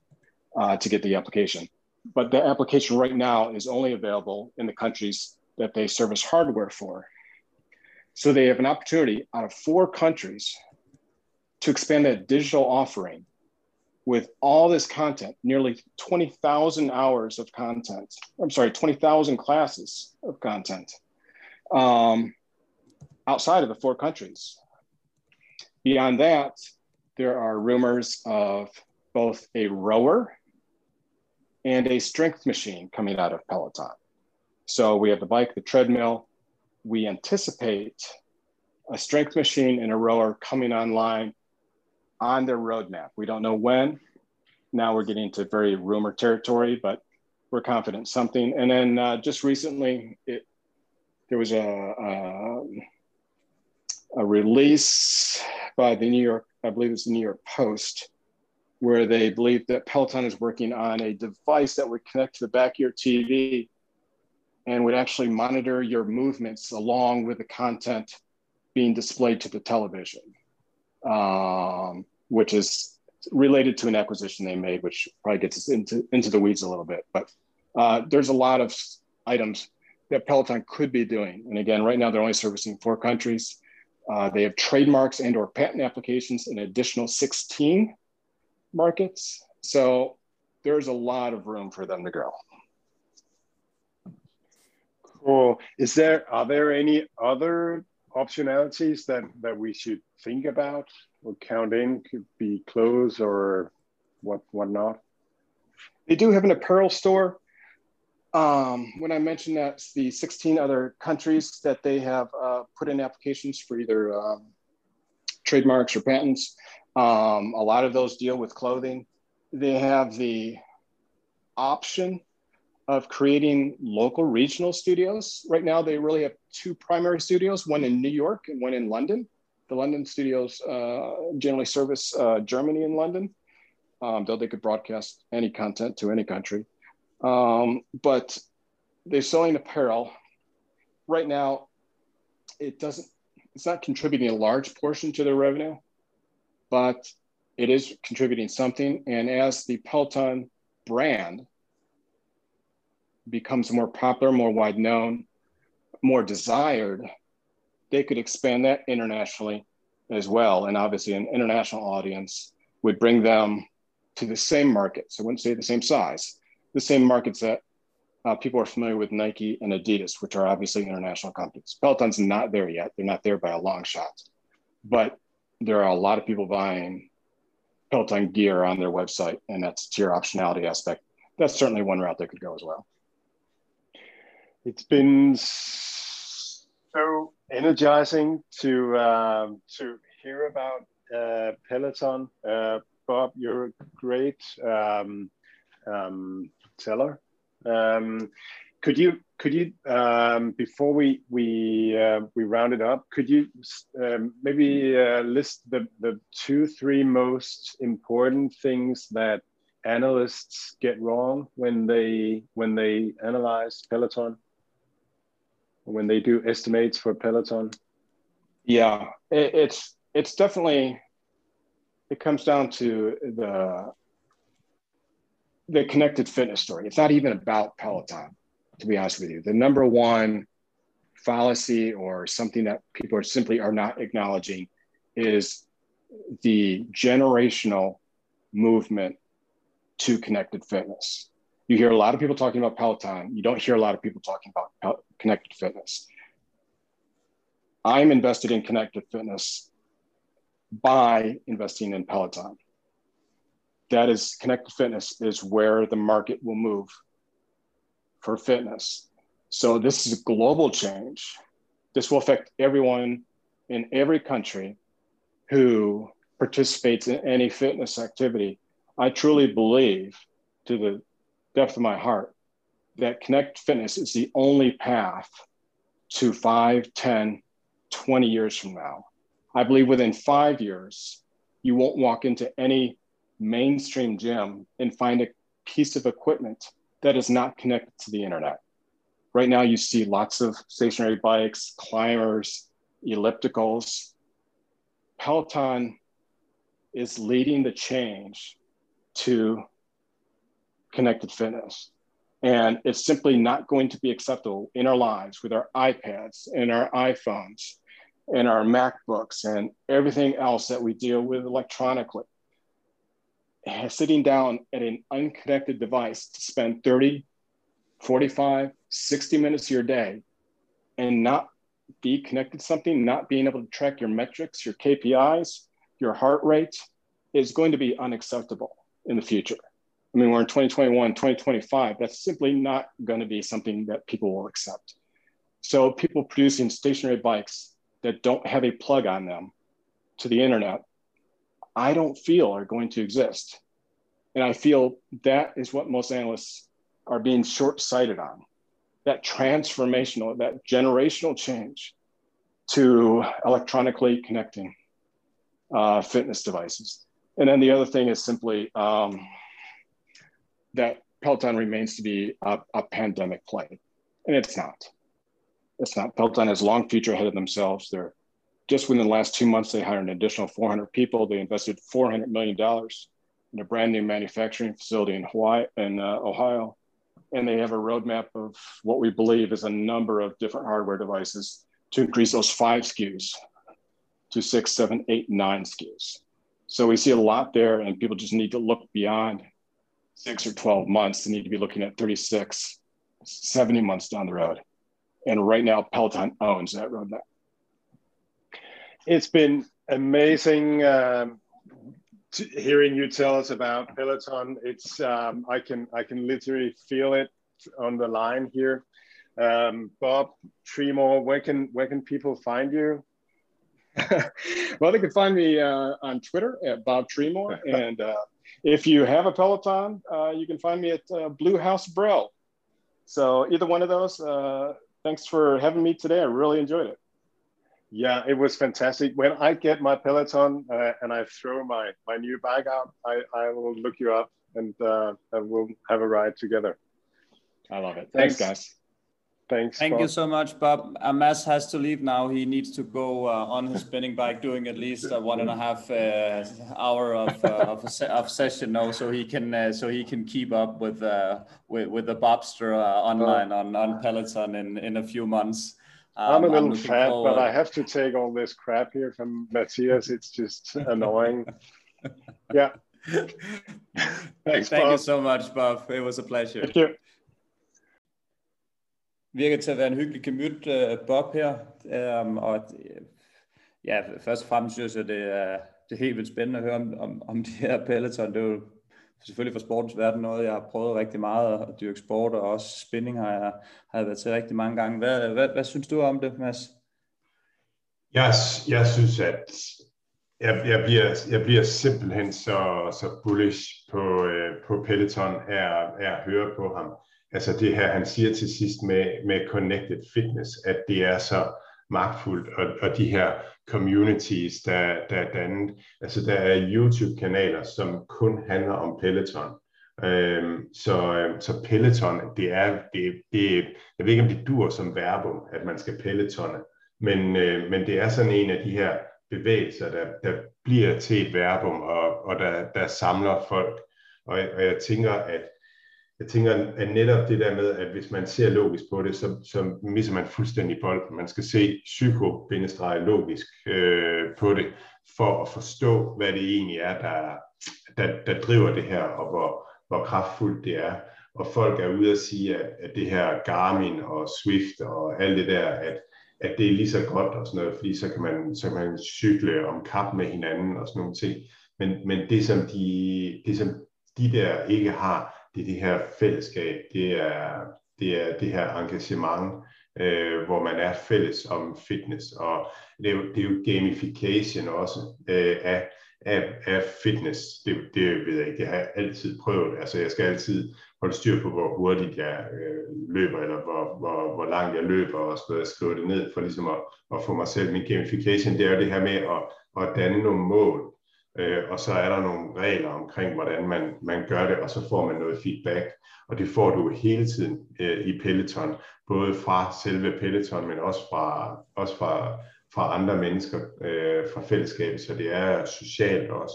uh, to get the application but the application right now is only available in the countries that they service hardware for. So they have an opportunity out of four countries to expand that digital offering with all this content, nearly 20,000 hours of content. I'm sorry, 20,000 classes of content um, outside of the four countries. Beyond that, there are rumors of both a rower and a strength machine coming out of Peloton. So we have the bike, the treadmill. We anticipate a strength machine and a rower coming online on their roadmap. We don't know when. Now we're getting to very rumor territory, but we're confident something. And then uh, just recently, it, there was a, a, a release by the New York, I believe it's the New York Post, where they believe that Peloton is working on a device that would connect to the back of your TV and would actually monitor your movements along with the content being displayed to the television, um, which is related to an acquisition they made, which probably gets us into, into the weeds a little bit. But uh, there's a lot of items that Peloton could be doing. And again, right now they're only servicing four countries. Uh, they have trademarks and or patent applications in additional 16 markets. So there's a lot of room for them to grow. Cool. Is there are there any other optionalities that that we should think about or count in? Could be clothes or what whatnot. They do have an apparel store. Um, when I mentioned that the 16 other countries that they have uh, put in applications for either um, trademarks or patents, um, a lot of those deal with clothing. They have the option of creating local regional studios. Right now, they really have two primary studios, one in New York and one in London. The London studios uh, generally service uh, Germany and London, um, though they could broadcast any content to any country. Um, but they're selling apparel. Right now, it doesn't, it's not contributing a large portion to their revenue but it is contributing something. And as the Peloton brand becomes more popular, more wide known, more desired, they could expand that internationally as well. And obviously, an international audience would bring them to the same market. So, I wouldn't say the same size, the same markets that uh, people are familiar with Nike and Adidas, which are obviously international companies. Peloton's not there yet. They're not there by a long shot. But there are a lot of people buying Peloton gear on their website, and that's tier optionality aspect. That's certainly one route they could go as well. It's been so energizing to um, to hear about uh, Peloton. Uh, Bob, you're a great um, um, seller. Um, could you could you um, before we we uh, we round it up could you um, maybe uh, list the the two three most important things that analysts get wrong when they when they analyze Peloton? When they do estimates for Peloton? Yeah, it, it's it's definitely it comes down to the the connected fitness story. It's not even about Peloton, to be honest with you. The number one fallacy or something that people are simply are not acknowledging is the generational movement to connected fitness. You hear a lot of people talking about Peloton. You don't hear a lot of people talking about connected fitness. I'm invested in connected fitness by investing in Peloton. That is connected fitness is where the market will move for fitness. So this is a global change. This will affect everyone in every country who participates in any fitness activity. I truly believe to the depth of my heart that connect fitness is the only path to 5, 10, 20 years from now. I believe within five years, you won't walk into any mainstream gym and find a piece of equipment that is not connected to the internet. Right now, you see lots of stationary bikes, climbers, ellipticals. Peloton is leading the change to connected fitness. And it's simply not going to be acceptable in our lives with our iPads and our iPhones and our MacBooks and everything else that we deal with electronically. Sitting down at an unconnected device to spend 30, 45, 60 minutes of your day and not be connected to something, not being able to track your metrics, your KPIs, your heart rate is going to be unacceptable in the future. I mean, we're in 2021, 2025. That's simply not going to be something that people will accept. So, people producing stationary bikes that don't have a plug on them to the internet, I don't feel are going to exist. And I feel that is what most analysts are being short sighted on that transformational, that generational change to electronically connecting uh, fitness devices. And then the other thing is simply um, that Peloton remains to be a, a pandemic play, and it's not. It's not. Peloton has long future ahead of themselves. They're just within the last two months, they hired an additional 400 people. They invested 400 million dollars in a brand new manufacturing facility in Hawaii and uh, Ohio, and they have a roadmap of what we believe is a number of different hardware devices to increase those five SKUs to six, seven, eight, nine SKUs. So we see a lot there, and people just need to look beyond six or 12 months. They need to be looking at 36, 70 months down the road. And right now, Peloton owns that roadmap. It's been amazing um, hearing you tell us about Peloton. It's um, I can I can literally feel it on the line here. Um, Bob Tremor, where can where can people find you? well, they can find me uh, on Twitter at Bob Tremor, and uh, if you have a Peloton, uh, you can find me at uh, Blue House Bro. So either one of those, uh, thanks for having me today. I really enjoyed it. Yeah, it was fantastic. When I get my Peloton uh, and I throw my, my new bag out, I, I will look you up and, uh, and we'll have a ride together. I love it. Thanks, Thanks guys. Thanks. Thank Bob. you so much, Bob. Amas has to leave now. He needs to go uh, on his spinning bike, doing at least a one and a half uh, hour of uh, of, se of, session now, so he can uh, so he can keep up with uh, with, with the Bobster uh, online on on Peloton in in a few months. Um, I'm a little I'm fat, forward. but I have to take all this crap here from Matthias. It's just annoying. yeah. Thanks, Thank Bob. you so much, Bob. It was a pleasure. Thank you. virker til at være en hyggelig gemyt, uh, Bob her. Um, og ja, først og fremmest synes jeg, det er, det er helt vildt spændende at høre om, om, om de her peloton. Det er jo selvfølgelig for sportens verden noget, jeg har prøvet rigtig meget at dyrke sport, og også spinning har jeg, har jeg været til rigtig mange gange. Hvad, hvad, hvad synes du om det, Mads? Jeg, jeg synes, at jeg, jeg, bliver, jeg bliver simpelthen så, så bullish på, øh, på Peloton af, af at høre på ham altså det her, han siger til sidst med, med Connected Fitness, at det er så magtfuldt, og, og de her communities, der, der er dannet. Altså der er YouTube-kanaler, som kun handler om Peloton. Øhm, så, øhm, så Peloton, det er, det, det, jeg ved ikke om det dur som verbum, at man skal Pelotone, men, øh, men det er sådan en af de her bevægelser, der, der bliver til et verbum, og, og der, der samler folk. Og, og jeg tænker, at jeg tænker, at netop det der med, at hvis man ser logisk på det, så, så misser man fuldstændig bolden. Man skal se psyko-logisk øh, på det, for at forstå, hvad det egentlig er, der, der, der driver det her, og hvor, hvor kraftfuldt det er. Og folk er ude at sige, at, at det her Garmin og Swift og alt det der, at, at det er lige så godt og sådan noget, fordi så kan man, så kan man cykle om kap med hinanden og sådan nogle ting. Men, men det, som de, det, som de der ikke har, det er det her fællesskab, det er det, er det her engagement, øh, hvor man er fælles om fitness, og det er jo, det er jo gamification også øh, af, af, af fitness. Det, det ved jeg ikke, det har jeg altid prøvet. Altså jeg skal altid holde styr på, hvor hurtigt jeg øh, løber, eller hvor, hvor, hvor langt jeg løber, og så skrive det ned for ligesom at, at få mig selv. Min gamification, det er jo det her med at, at danne nogle mål, øh, og så er der nogle regler omkring, hvordan man, man gør det, og så får man noget feedback, og det får du hele tiden øh, i Peloton, både fra selve Peloton, men også fra, også fra, fra andre mennesker, øh, fra fællesskabet, så det er socialt også.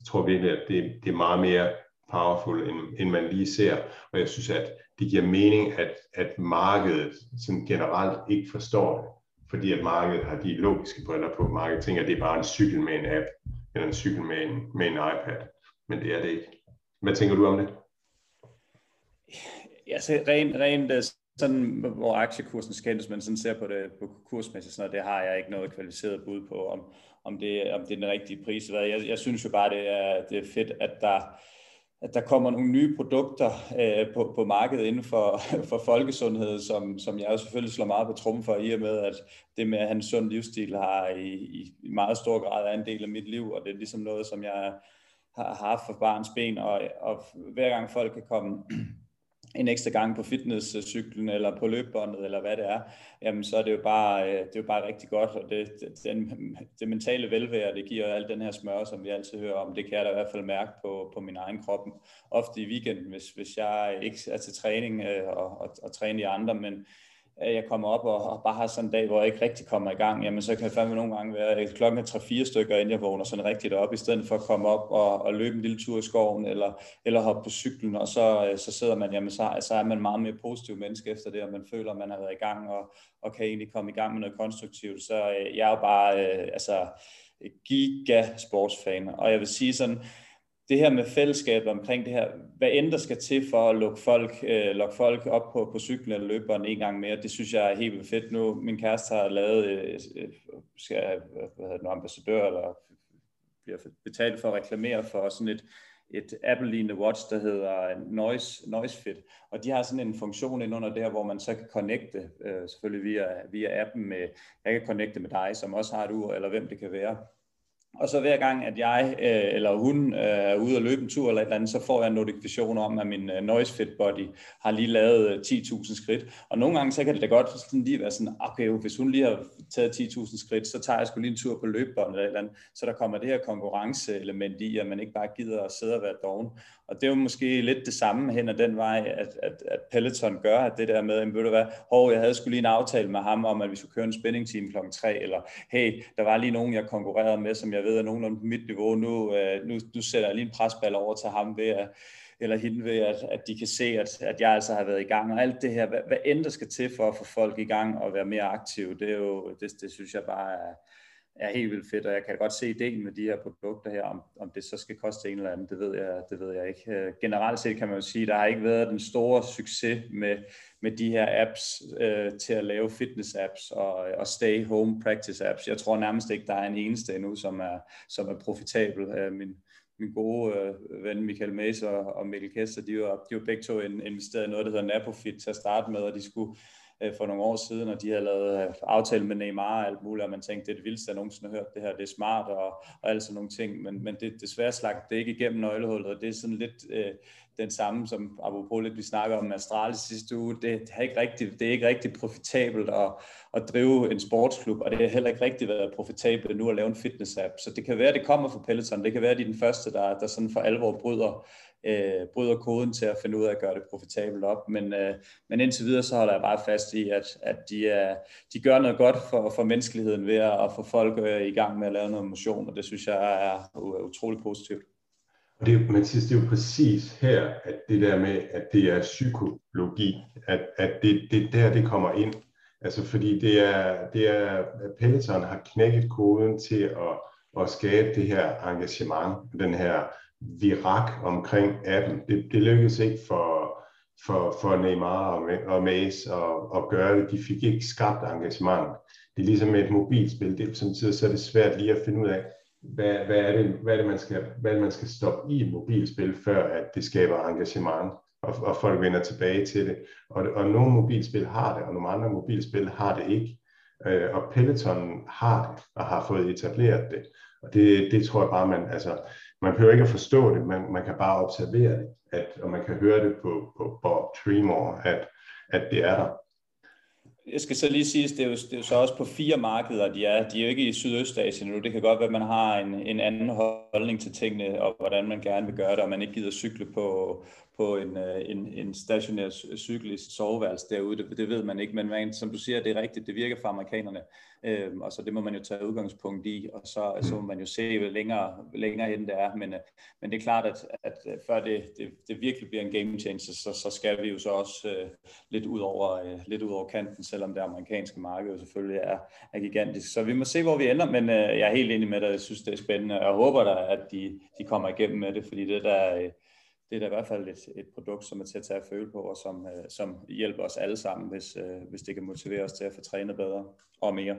Jeg tror virkelig, at det, det er meget mere powerful, end, end man lige ser, og jeg synes, at det giver mening, at, at markedet sådan generelt ikke forstår det, fordi at markedet har de logiske briller på. Markedet tænker, at det er bare en cykel med en app, eller en cykel med en, med en iPad, men det er det ikke. Hvad tænker du om det? Ja, så rent, rent øh, sådan, hvor aktiekursen skændes, men sådan ser på det på kursmæssigt, sådan det har jeg ikke noget kvalificeret bud på, om, om, det, om det er den rigtige pris. Jeg, jeg synes jo bare, det er, det er fedt, at der, at der kommer nogle nye produkter øh, på, på markedet inden for, for folkesundhed, som, som jeg jo selvfølgelig slår meget på trummen for, i og med, at det med at have en sund livsstil har i, i, i meget stor grad en del af mit liv, og det er ligesom noget, som jeg har haft for barns ben, og, og hver gang folk kan komme en ekstra gang på fitnesscyklen eller på løbebåndet eller hvad det er, jamen så er det jo bare, øh, det er jo bare rigtig godt, og det, det, den, det mentale velvære, det giver alt den her smør, som vi altid hører om, det kan jeg da i hvert fald mærke på, på min egen krop, ofte i weekenden, hvis, hvis jeg ikke er til træning øh, og, og, og træne i andre, men at jeg kommer op og, og bare har sådan en dag, hvor jeg ikke rigtig kommer i gang, jamen så kan jeg fandme nogle gange være klokken er 3-4 stykker, inden jeg vågner sådan rigtigt op, i stedet for at komme op og, og løbe en lille tur i skoven, eller, eller hoppe på cyklen, og så, øh, så sidder man, jamen så, så er man meget mere positiv menneske efter det, og man føler, at man har været i gang, og, og kan egentlig komme i gang med noget konstruktivt. Så øh, jeg er jo bare, øh, altså, giga sportsfan, og jeg vil sige sådan, det her med fællesskabet omkring det her, hvad end der skal til for at lukke folk, øh, lukke folk op på, på cyklen eller løberen en gang mere, det synes jeg er helt vildt fedt nu. Min kæreste har lavet, øh, øh skal, hvad hedder det, ambassadør, eller bliver betalt for at reklamere for sådan et, et Apple-lignende watch, der hedder Noise, Noise Fit. Og de har sådan en funktion ind under der, hvor man så kan connecte, øh, selvfølgelig via, via appen med, jeg kan connecte med dig, som også har et ur, eller hvem det kan være. Og så hver gang, at jeg øh, eller hun øh, er ude og løbe en tur eller et eller andet, så får jeg en notifikation om, at min øh, Noise Fit Body har lige lavet øh, 10.000 skridt. Og nogle gange, så kan det da godt sådan lige være sådan, okay, hvis hun lige har taget 10.000 skridt, så tager jeg sgu lige en tur på løbebånd eller et eller andet. Så der kommer det her konkurrenceelement i, at man ikke bare gider at sidde og være doven. Og det er jo måske lidt det samme hen ad den vej, at, at, at Peloton gør, at det der med, at ved du hvad, hov, jeg havde skulle lige en aftale med ham om, at vi skulle køre en spændingstime team klokken 3, eller hey, der var lige nogen, jeg konkurrerede med, som jeg ved er nogenlunde på mit niveau, nu, øh, nu, nu sætter jeg lige en presball over til ham ved at, eller hende ved, at, at de kan se, at, at jeg altså har været i gang, og alt det her, hvad, hvad end der skal til for at få folk i gang og være mere aktive, det, er jo, det, det synes jeg bare er, er helt vildt fedt, og jeg kan godt se ideen med de her produkter her, om, om det så skal koste en eller anden, det ved jeg, det ved jeg ikke. Øh, generelt set kan man jo sige, der har ikke været den store succes med, med de her apps øh, til at lave fitness apps og, og stay home practice apps. Jeg tror nærmest ikke, der er en eneste endnu, som er, som er profitabel. Øh, min, min gode øh, ven Michael Mays og, og Mikkel Kester, de var, de var begge to investeret i noget, der hedder Napofit til at starte med, og de skulle Øh, for nogle år siden, og de havde lavet øh, aftale med Neymar og alt muligt, og man tænkte, det er det vildeste, jeg nogensinde har hørt. Det her, det er smart og, og alt sådan nogle ting, men, men det desværre slagt det ikke igennem nøglehullet, og det er sådan lidt øh, den samme, som apropos lidt vi snakker om Astralis sidste uge, det, det, er ikke rigtig, det er ikke rigtig profitabelt at, at drive en sportsklub, og det har heller ikke rigtig været profitabelt nu at lave en fitness-app, så det kan være, det kommer fra Peloton, det kan være, at de er den første, der, der sådan for alvor bryder øh, bryder koden til at finde ud af at gøre det profitabelt op. Men, øh, men indtil videre så holder jeg bare fast i, at, at de, er, de gør noget godt for, for menneskeligheden ved at få folk øh, i gang med at lave noget motion, og det synes jeg er utrolig positivt. Og det, man siger, det er jo præcis her, at det der med, at det er psykologi, at, at det, det der, det kommer ind. Altså fordi det er, det er, Peloton har knækket koden til at, at skabe det her engagement, den her virak omkring appen. Det, det lykkedes ikke for, for, for Neymar og, og Mace at, at gøre det. De fik ikke skabt engagement. Det er ligesom et mobilspil. Det, samtidig så er det svært lige at finde ud af, hvad, hvad, er det, hvad, er det, man skal, hvad er det, man skal stoppe i et mobilspil, før at det skaber engagement, og, og folk vender tilbage til det. Og, og nogle mobilspil har det, og nogle andre mobilspil har det ikke. Øh, og Peloton har det, og har fået etableret det. Og det, det tror jeg bare, man, altså, man behøver ikke at forstå det, man, man kan bare observere det, at, og man kan høre det på, på Bob Tremor, at, at det er der jeg skal så lige sige, det er, jo, det er jo så også på fire markeder, de er. De er jo ikke i Sydøstasien nu. Det kan godt være, at man har en, en anden holdning til tingene, og hvordan man gerne vil gøre det, og man ikke gider cykle på, på en, øh, en, en stationær cykel i soveværelse derude. Det, det ved man ikke, men man, som du siger, det er rigtigt. Det virker for amerikanerne, øhm, og så det må man jo tage udgangspunkt i, og så, så må man jo se, hvor længere, længere hen det er. Men, øh, men det er klart, at, at øh, før det, det, det virkelig bliver en game changer, så, så skal vi jo så også øh, lidt, ud over, øh, lidt ud over kanten, selvom det amerikanske marked jo selvfølgelig er, er gigantisk. Så vi må se, hvor vi ender, men øh, jeg er helt enig med dig. Jeg synes, det er spændende, og jeg håber der at de, de kommer igennem med det, fordi det der... Det er da i hvert fald et, et produkt, som er til at tage at føle på, og som, øh, som hjælper os alle sammen, hvis, øh, hvis det kan motivere os til at få trænet bedre og mere.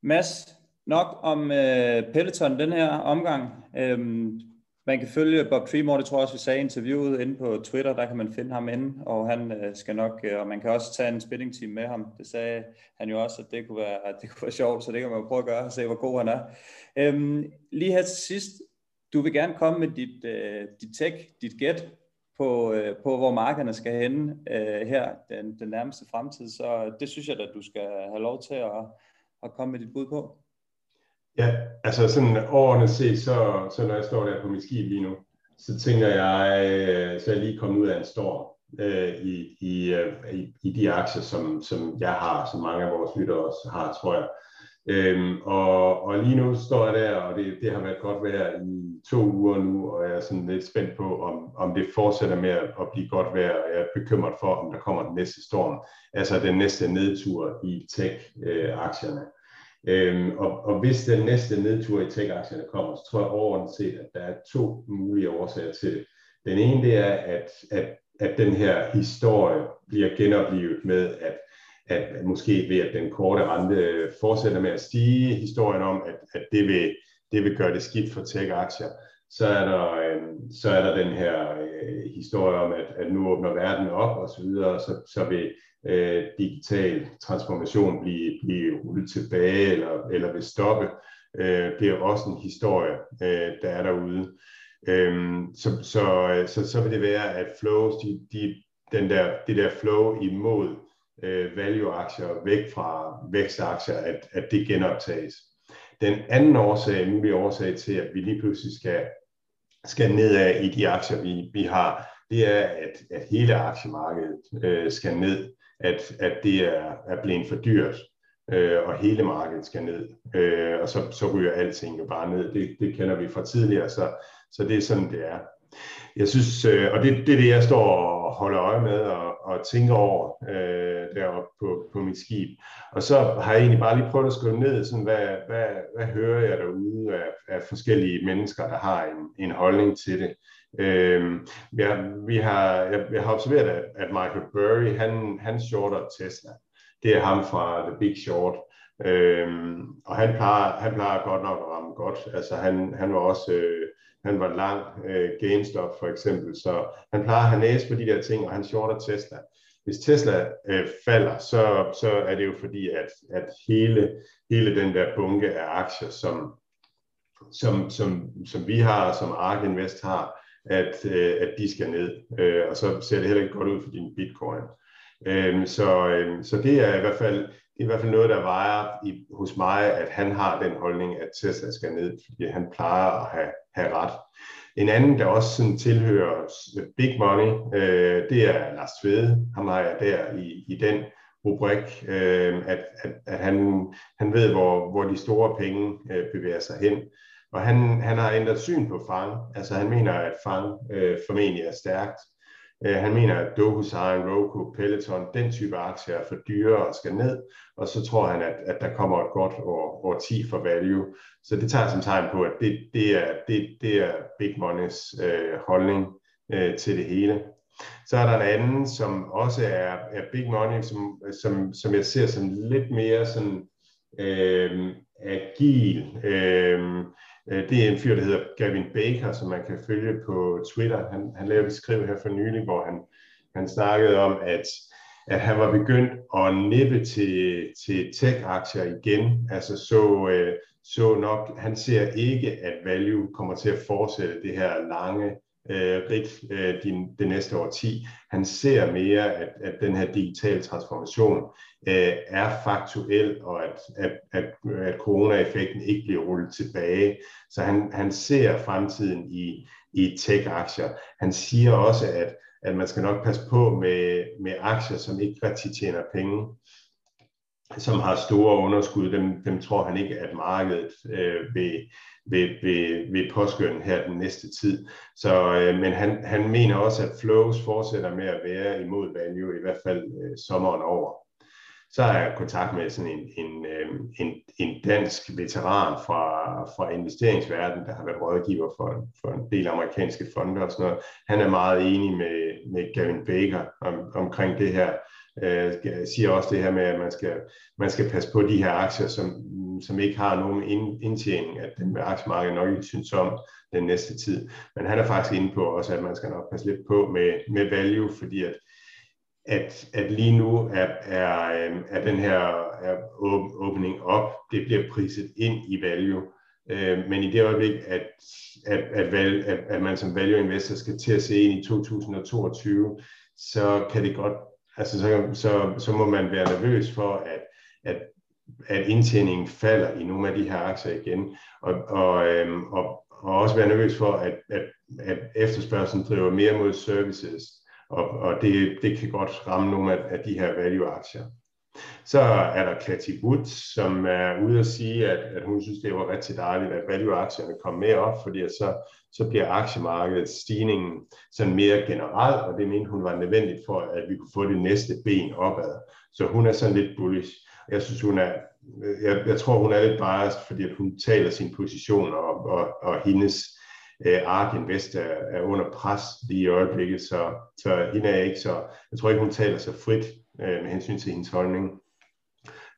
Mads, nok om øh, Peloton den her omgang. Øhm, man kan følge Bob Tremore, det tror jeg også, vi sagde i interviewet inde på Twitter, der kan man finde ham inde, og han øh, skal nok, øh, og man kan også tage en spinning team med ham. Det sagde han jo også, at det kunne være, at det kunne være sjovt, så det kan man jo prøve at gøre og se, hvor god han er. Øhm, lige her til sidst, du vil gerne komme med dit, øh, dit tech, dit gæt på, øh, på, hvor markederne skal hen øh, her den, den nærmeste fremtid. Så det synes jeg, at du skal have lov til at, at komme med dit bud på. Ja, altså sådan overordnet set, så, så når jeg står der på mit skib lige nu, så tænker jeg, øh, så er jeg lige kommet ud af en storm øh, i, i, øh, i, i de aktier, som, som jeg har, som mange af vores lyttere også har, tror jeg. Øhm, og, og lige nu står jeg der, og det, det har været godt vejr i to uger nu, og jeg er sådan lidt spændt på, om, om det fortsætter med at, at blive godt vejr, og jeg er bekymret for, om der kommer den næste storm, altså den næste nedtur i tech-aktierne. Øh, Øhm, og, og hvis den næste nedtur i tech-aktierne kommer, så tror jeg overordnet set, at der er to mulige årsager til det. Den ene det er, at, at, at den her historie bliver genoplevet med, at at måske ved at den korte rente fortsætter med at stige, historien om, at, at det, vil, det vil gøre det skidt for tech-aktier, så er der, øh, så er der den her øh, historie om, at, at nu åbner verden op og så videre, så, så vil øh, digital transformation blive, blive rullet tilbage eller, eller vil stoppe. Øh, det er også en historie, øh, der er derude. Øhm, så, så, så, så vil det være, at flows, de, de, den der, det der flow imod øh, value-aktier væk fra vækstaktier, at, at det genoptages. Den anden årsag, mulig årsag til, at vi lige pludselig skal, skal nedad i de aktier, vi, vi har, det er, at, at hele aktiemarkedet øh, skal ned, at, at det er, er blevet for dyrt, øh, og hele markedet skal ned, øh, og så, så ryger alting jo bare ned. Det, det kender vi fra tidligere, så, så det er sådan, det er. Jeg synes, øh, og det, det er det, jeg står og holder øje med og, og tænker over øh, deroppe på, på mit skib. Og så har jeg egentlig bare lige prøvet at skrive ned, sådan, hvad, hvad, hvad hører jeg derude af, af forskellige mennesker, der har en, en holdning til det. Øh, ja, vi har, jeg, jeg har observeret, at, at Michael Burry, han, han shorter Tesla. Det er ham fra The Big Short. Øhm, og han plejer, han plejer godt nok at ramme godt. Altså han, han var også øh, han var lang, øh, GameStop for eksempel, så han plejer at have næse på de der ting, og han shorter Tesla. Hvis Tesla øh, falder, så, så er det jo fordi, at, at hele, hele den der bunke af aktier, som, som, som, som vi har, som ARK Invest har, at, øh, at de skal ned. Øh, og så ser det heller ikke godt ud for din bitcoin. Øh, så, øh, så det er i hvert fald det er i hvert fald noget, der vejer i, hos mig, at han har den holdning, at Tesla skal ned, fordi han plejer at have, have ret. En anden, der også sådan tilhører øh, big money, øh, det er Lars Tvede. Ham har jeg der i, i den rubrik, øh, at, at, at han, han ved, hvor, hvor de store penge øh, bevæger sig hen. Og han, han har ændret syn på Fang. Altså han mener, at Fang øh, formentlig er stærkt. Øh, han mener, at DocuSign, Roku, Peloton, den type aktier er for dyre og skal ned. Og så tror han, at, at der kommer et godt år, år 10 for value. Så det tager som tegn på, at det, det, er, det, det er Big Moneys øh, holdning øh, til det hele. Så er der en anden, som også er, er big money, som, som, som jeg ser som lidt mere sådan øh, agil. Øh, Øh, det er en fyr, der hedder Gavin Baker, som man kan følge på Twitter. Han, han lavede et skriv her for nylig, hvor han, han snakkede om, at, at han var begyndt at nippe til, til tech-aktier igen. Altså så, øh, så nok, han ser ikke, at value kommer til at fortsætte det her lange øh, rigt øh, din, det næste år 10. Han ser mere, at, at den her digitale transformation øh, er faktuel, og at, at, at, at corona-effekten ikke bliver rullet tilbage. Så han, han ser fremtiden i, i tech-aktier. Han siger også, at, at man skal nok passe på med, med aktier, som ikke rigtig tjener penge som har store underskud, dem, dem tror han ikke, at markedet øh, vil, vil, vil, vil påskynde her den næste tid. Så, øh, men han, han mener også, at flows fortsætter med at være imod value, i hvert fald øh, sommeren over. Så har jeg kontakt med sådan en, en, øh, en, en dansk veteran fra, fra investeringsverdenen, der har været rådgiver for, for en del amerikanske fonde og sådan noget. Han er meget enig med, med Gavin Baker om, omkring det her øh, siger også det her med, at man skal, man skal passe på de her aktier, som, som ikke har nogen indtjening, at den med aktiemarkedet nok ikke synes om den næste tid. Men han er faktisk inde på også, at man skal nok passe lidt på med, med value, fordi at, at, at lige nu er, er, øhm, er den her er opening op, det bliver priset ind i value. Øh, men i det øjeblik, at, at, at, valg, at, at man som value investor skal til at se ind i 2022, så kan det godt altså så, så, så må man være nervøs for, at, at, at indtjeningen falder i nogle af de her aktier igen, og, og, øhm, og, og også være nervøs for, at, at, at efterspørgselen driver mere mod services, og, og det, det kan godt ramme nogle af, af de her value-aktier. Så er der Cathy Wood, som er ude at sige, at, at hun synes, det var rigtig dejligt, at value-aktierne kom mere op, fordi så, så bliver aktiemarkedet stigningen sådan mere generelt, og det mente hun var nødvendigt for, at vi kunne få det næste ben opad. Så hun er sådan lidt bullish. Jeg synes, hun er, jeg, jeg tror, hun er lidt biased, fordi at hun taler sin position, og, og, og hendes øh, Ark Invest er, er under pres lige i øjeblikket, så, så hende er ikke så, jeg tror ikke, hun taler så frit øh, med hensyn til hendes holdning.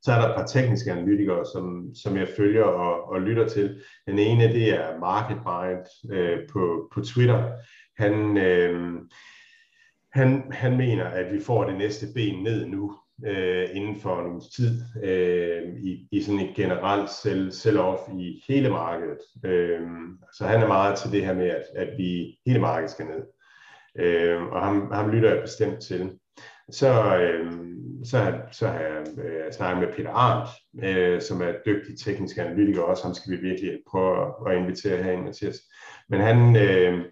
Så er der et par tekniske analytikere, som, som jeg følger og, og lytter til. Den ene, det er Market Mind øh, på, på Twitter. Han, øh, han, han mener, at vi får det næste ben ned nu, øh, inden for en uges tid, øh, i, i sådan et generelt sell, sell-off i hele markedet. Øh, så han er meget til det her med, at, at vi hele markedet skal ned. Øh, og ham, ham lytter jeg bestemt til. Så, øh, så, så har jeg øh, snakket med Peter Arndt, øh, som er dygtig teknisk analytiker også. Ham skal vi virkelig prøve at, at invitere herinde, Mathias. Men han, øh,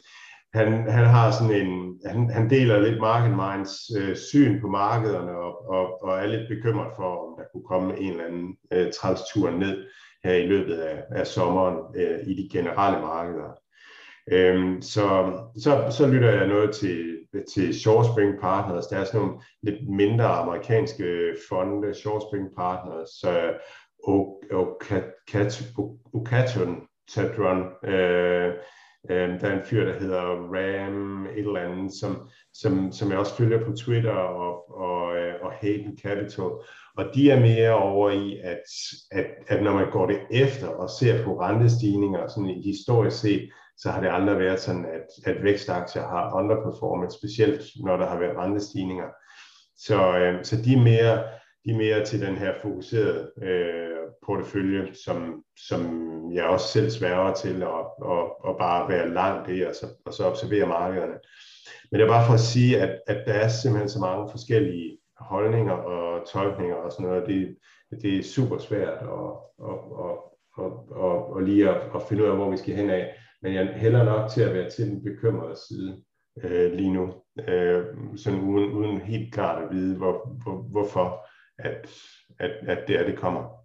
han, han har sådan en, han, han deler lidt Market Minds øh, syn på markederne og, og, og er lidt bekymret for, om der kunne komme en eller anden øh, transtur ned her i løbet af, af sommeren øh, i de generelle markeder. Øhm, så, så, så lytter jeg noget til, til Shorespring Partners. Der er sådan nogle lidt mindre amerikanske fonde, Shorespring Partners, uh, Ocaton Tadron, øh, øh, der er en fyr, der hedder Ram et eller andet, som, som, som jeg også følger på Twitter og, og, øh, og Hayden Capital. Og de er mere over i, at, at, at når man går det efter og ser på rentestigninger, sådan historisk set, så har det aldrig været sådan, at, at vækstaktier har underperformet, specielt når der har været rentestigninger. Så, øh, så de, er mere, de er mere til den her fokuserede øh, portefølje, som, som jeg også selv sværger til at og, og bare være langt i, og så, og så observere markederne. Men det er bare for at sige, at, at der er simpelthen så mange forskellige holdninger og tolkninger og sådan noget. Det, det er super svært at, at, at, at, at, at lige at, at finde ud af, hvor vi skal hen af men jeg hælder nok til at være til den bekymrede side øh, lige nu, øh, sådan uden, uden helt klart at vide, hvor, hvor, hvorfor at, at, at det er, det kommer.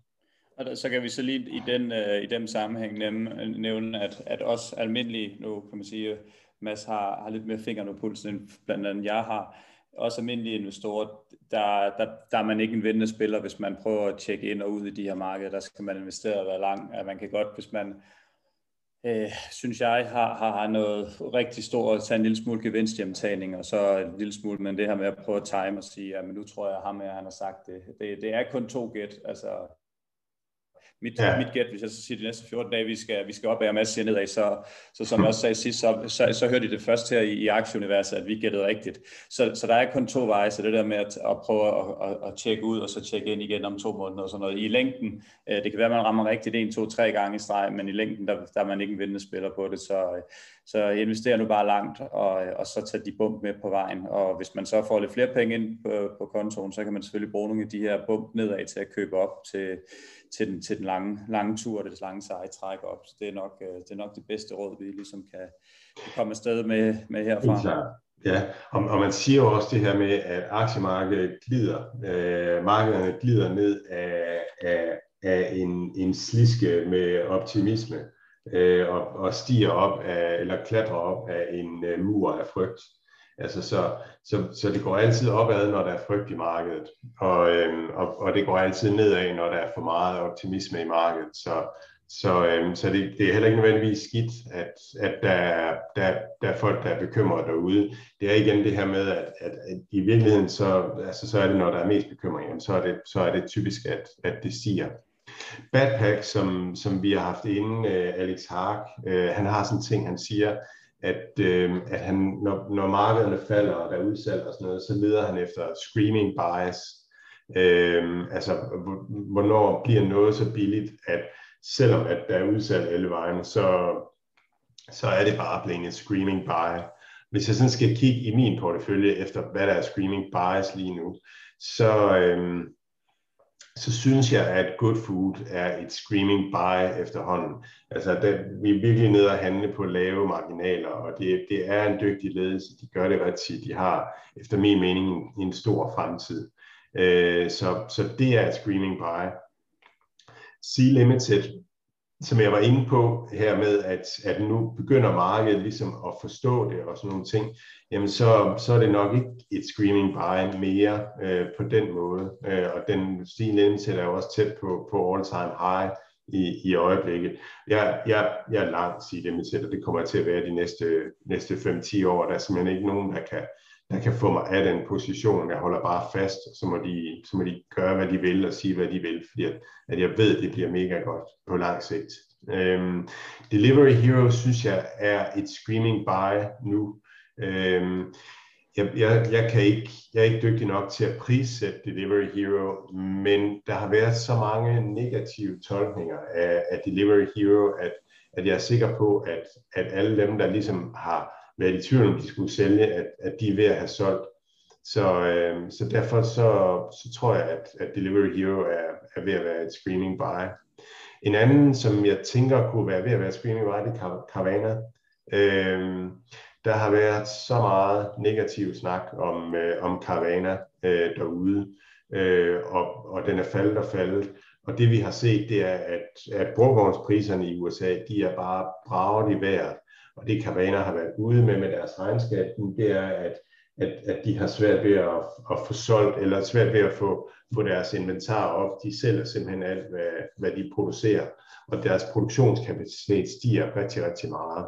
Og så kan vi så lige i den, øh, i den sammenhæng nævne, nævne at, at os almindelige, nu kan man sige, Mads har, har lidt mere fingre på pulsen, end blandt andet jeg har, også almindelige investorer, der, der, der er man ikke en vindende spiller, hvis man prøver at tjekke ind og ud i de her markeder. Der skal man investere og være lang. At man kan godt, hvis man øh, synes jeg, har, har, har noget rigtig stort at tage en lille smule gevinsthjemtagning, og så en lille smule, men det her med at prøve at time og sige, at nu tror jeg, at ham her, han har sagt det. Det, det er kun to gæt, altså mit, ja. mit gæt, hvis jeg så siger de næste 14 dage, vi skal, vi skal op af, og masse nedad, så, så som jeg også sagde sidst, så, så, så hørte I det først her i, i aktieuniverset, at vi gættede rigtigt. Så, så der er kun to veje, så det der med at, at prøve at, at, at tjekke ud, og så tjekke ind igen om to måneder og sådan noget. I længden, øh, det kan være, at man rammer rigtigt en, to, tre gange i streg, men i længden, der, der er man ikke en vindende spiller på det, så, så investerer nu bare langt, og, og så tager de bump med på vejen. Og hvis man så får lidt flere penge ind på, på kontoen, så kan man selvfølgelig bruge nogle af de her bump nedad til at købe op til, til den, til den lange, lange tur, det lange seje træk op. Så det er nok, øh, det, er nok det bedste råd, vi ligesom kan, kan komme afsted med, med herfra. Ja, og, og man siger jo også det her med, at aktiemarkedet glider, øh, markederne glider ned af, af, af en, en sliske med optimisme øh, og, og stiger op af, eller klatrer op af en øh, mur af frygt. Altså så, så, så det går altid opad, når der er frygt i markedet, og, øhm, og, og det går altid nedad, når der er for meget optimisme i markedet. Så, så, øhm, så det, det er heller ikke nødvendigvis skidt, at, at der, er, der, der er folk, der er bekymrede derude. Det er igen det her med, at, at, at i virkeligheden, så, altså, så er det, når der er mest bekymring, så er det, så er det typisk, at, at det stiger. Badpack, som, som vi har haft inde, øh, Alex Hark, øh, han har sådan en ting, han siger, at, øh, at han, når, når markederne falder, og der er udsalg og sådan noget, så leder han efter screaming bias. Øh, altså, hvornår bliver noget så billigt, at selvom at der er udsalg alle vejen, så, så er det bare blevet en screaming buy. Hvis jeg sådan skal kigge i min portefølje efter, hvad der er screaming bias lige nu, så, øh, så synes jeg, at Good Food er et screaming buy efterhånden. Altså, det, vi er virkelig nede og handle på lave marginaler, og det, det er en dygtig ledelse. De gør det ret. De har, efter min mening, en, en stor fremtid. Øh, så, så det er et screaming buy. C-Limited som jeg var inde på her med, at, at nu begynder markedet ligesom at forstå det og sådan nogle ting, jamen så, så er det nok ikke et screaming buy mere øh, på den måde. Øh, og den stigende Limited er jo også tæt på, på all time high i, i øjeblikket. Jeg, jeg, jeg er langt sige det, men det kommer til at være de næste, næste 5-10 år. Der er simpelthen ikke nogen, der kan, der kan få mig af den position. Jeg holder bare fast, så må de, så må de gøre, hvad de vil og sige, hvad de vil, fordi at, at jeg ved, at det bliver mega godt på lang sigt. Øhm, Delivery Hero synes jeg er et screaming buy nu. Øhm, jeg, jeg, jeg, kan ikke, jeg er ikke dygtig nok til at prissætte Delivery Hero, men der har været så mange negative tolkninger af, af Delivery Hero, at, at jeg er sikker på, at, at alle dem, der ligesom har været i tvivl om, de skulle sælge, at, at de er ved at have solgt. Så, øh, så derfor så, så tror jeg, at, at Delivery Hero er, er ved at være et screening buy. En anden, som jeg tænker kunne være ved at være screening buy, det er Carvana. Øh, der har været så meget negativ snak om, øh, om Carvana øh, derude, øh, og, og den er faldet og faldet. Og det vi har set, det er, at, at brugvognspriserne i USA, de er bare braget i vejret. Og det Carvana har været ude med med deres regnskab, det er, at, at, at de har svært ved at, at få solgt, eller svært ved at få, få deres inventar op. De sælger simpelthen alt, hvad, hvad de producerer, og deres produktionskapacitet stiger rigtig, rigtig meget.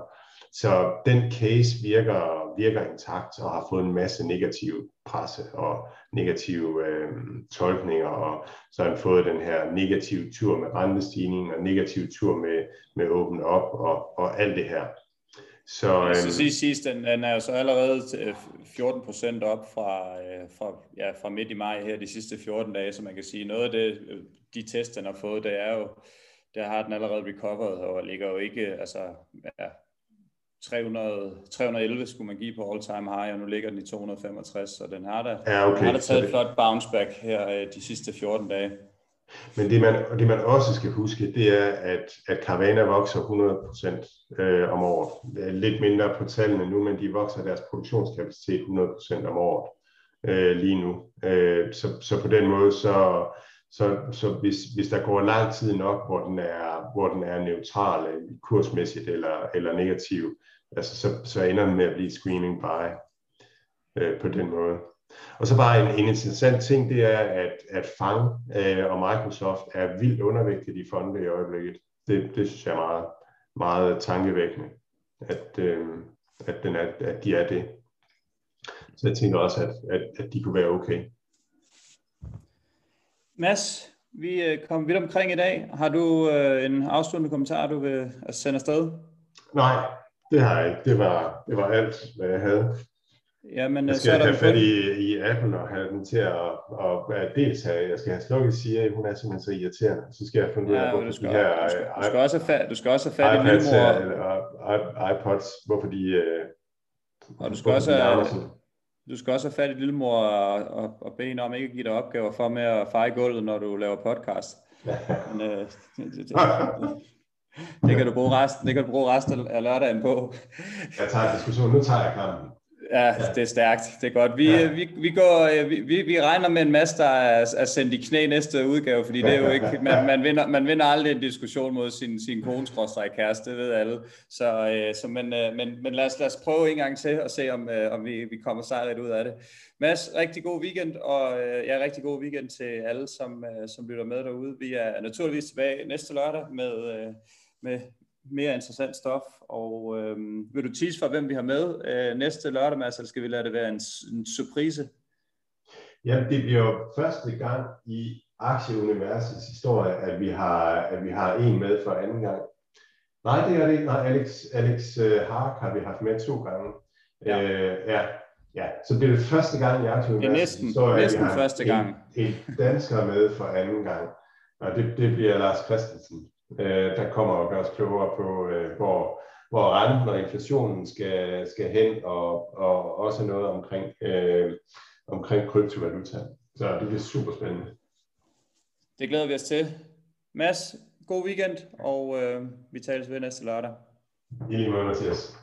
Så den case virker, virker intakt og har fået en masse negativ presse og negative øh, tolkninger, og så har han fået den her negative tur med rentestigning og negativ tur med, med åbent op og, og alt det her. Så, øhm, så sige sidst, den, den er jo så allerede 14 procent op fra, øh, fra, ja, fra midt i maj her de sidste 14 dage, så man kan sige, noget af det, de test, den har fået, det er jo, der har den allerede recovered, og ligger jo ikke, altså, ja, 300, 311 skulle man give på all time high, og nu ligger den i 265, så den har da, ja, okay. den har da taget et flot bounce back her øh, de sidste 14 dage. Men det man, det man også skal huske, det er, at, at Carvana vokser 100% øh, om året. Lidt mindre på tallene nu, men de vokser deres produktionskapacitet 100% om året øh, lige nu. Øh, så, så på den måde, så, så, så hvis, hvis der går lang tid nok, hvor den er, hvor den er neutral, øh, kursmæssigt eller, eller negativ, altså så, så ender den med at blive screaming buy øh, på den måde. Og så bare en, en interessant ting, det er, at, at Fang øh, og Microsoft er vildt undervægtet i fonde i øjeblikket. Det, det synes jeg er meget, meget tankevækkende, at, øh, at, den er, at de er det. Så jeg tænker også, at, at, at de kunne være okay. Mads, vi øh, kom vidt omkring i dag. Har du øh, en afsluttende kommentar, du vil sende afsted? Nej, det har jeg ikke. Det var, det var alt, hvad jeg havde. Jamen, jeg øh, skal så er der have fat i, i appen og have den til at, at, at dels have, jeg skal have slukket Siri, hun er simpelthen så irriterende. Så skal jeg finde ud af, ja, hvorfor du skal, de her du skal, du skal, også have fat, du skal også have fat iPads, i lillemor. Eller, iPods, hvorfor de... Øh, og du skal også have, du skal også have fat i lillemor og, og, og bede hende om ikke at give dig opgaver for med at feje gulvet, når du laver podcast. Men, øh, det, det, det, det, kan du bruge resten, det kan du bruge resten af lørdagen på. Jeg tager diskussionen. Nu tager jeg kampen. Ja, det er stærkt. Det er godt. Vi, ja. vi, vi, går, vi, vi, vi regner med en masse, der er, er sendt i knæ næste udgave, fordi det er jo ikke, man, man, vinder, man vinder aldrig en diskussion mod sin, sin kones kæreste, det ved alle. Så, øh, så men, øh, men, men lad, os, lad os prøve en gang til og se, om, øh, om vi, vi kommer sejret ud af det. Mads, rigtig god weekend, og ja, rigtig god weekend til alle, som, som lytter med derude. Vi er naturligvis tilbage næste lørdag med, med mere interessant stof. Og øh, vil du tease for, hvem vi har med øh, næste lørdag, Mads, eller skal vi lade det være en, en surprise? Ja, det bliver jo første gang i aktieuniversets historie, at vi har, at vi har en med for anden gang. Nej, det er det ikke. Nej, Alex, Alex uh, Hark har vi haft med to gange. Ja. Øh, ja, ja. Så det er det første gang i aktieuniversets historie, at vi har første gang. En, en dansker med for anden gang. Og det, det bliver Lars Christensen øh, der kommer og gør os klogere på, øh, hvor, hvor renten og inflationen skal, skal hen, og, og også noget omkring, øh, omkring kryptovaluta. Så det bliver super spændende. Det glæder vi os til. Mads, god weekend, og øh, vi tales ved næste lørdag. I lige måde, Mathias.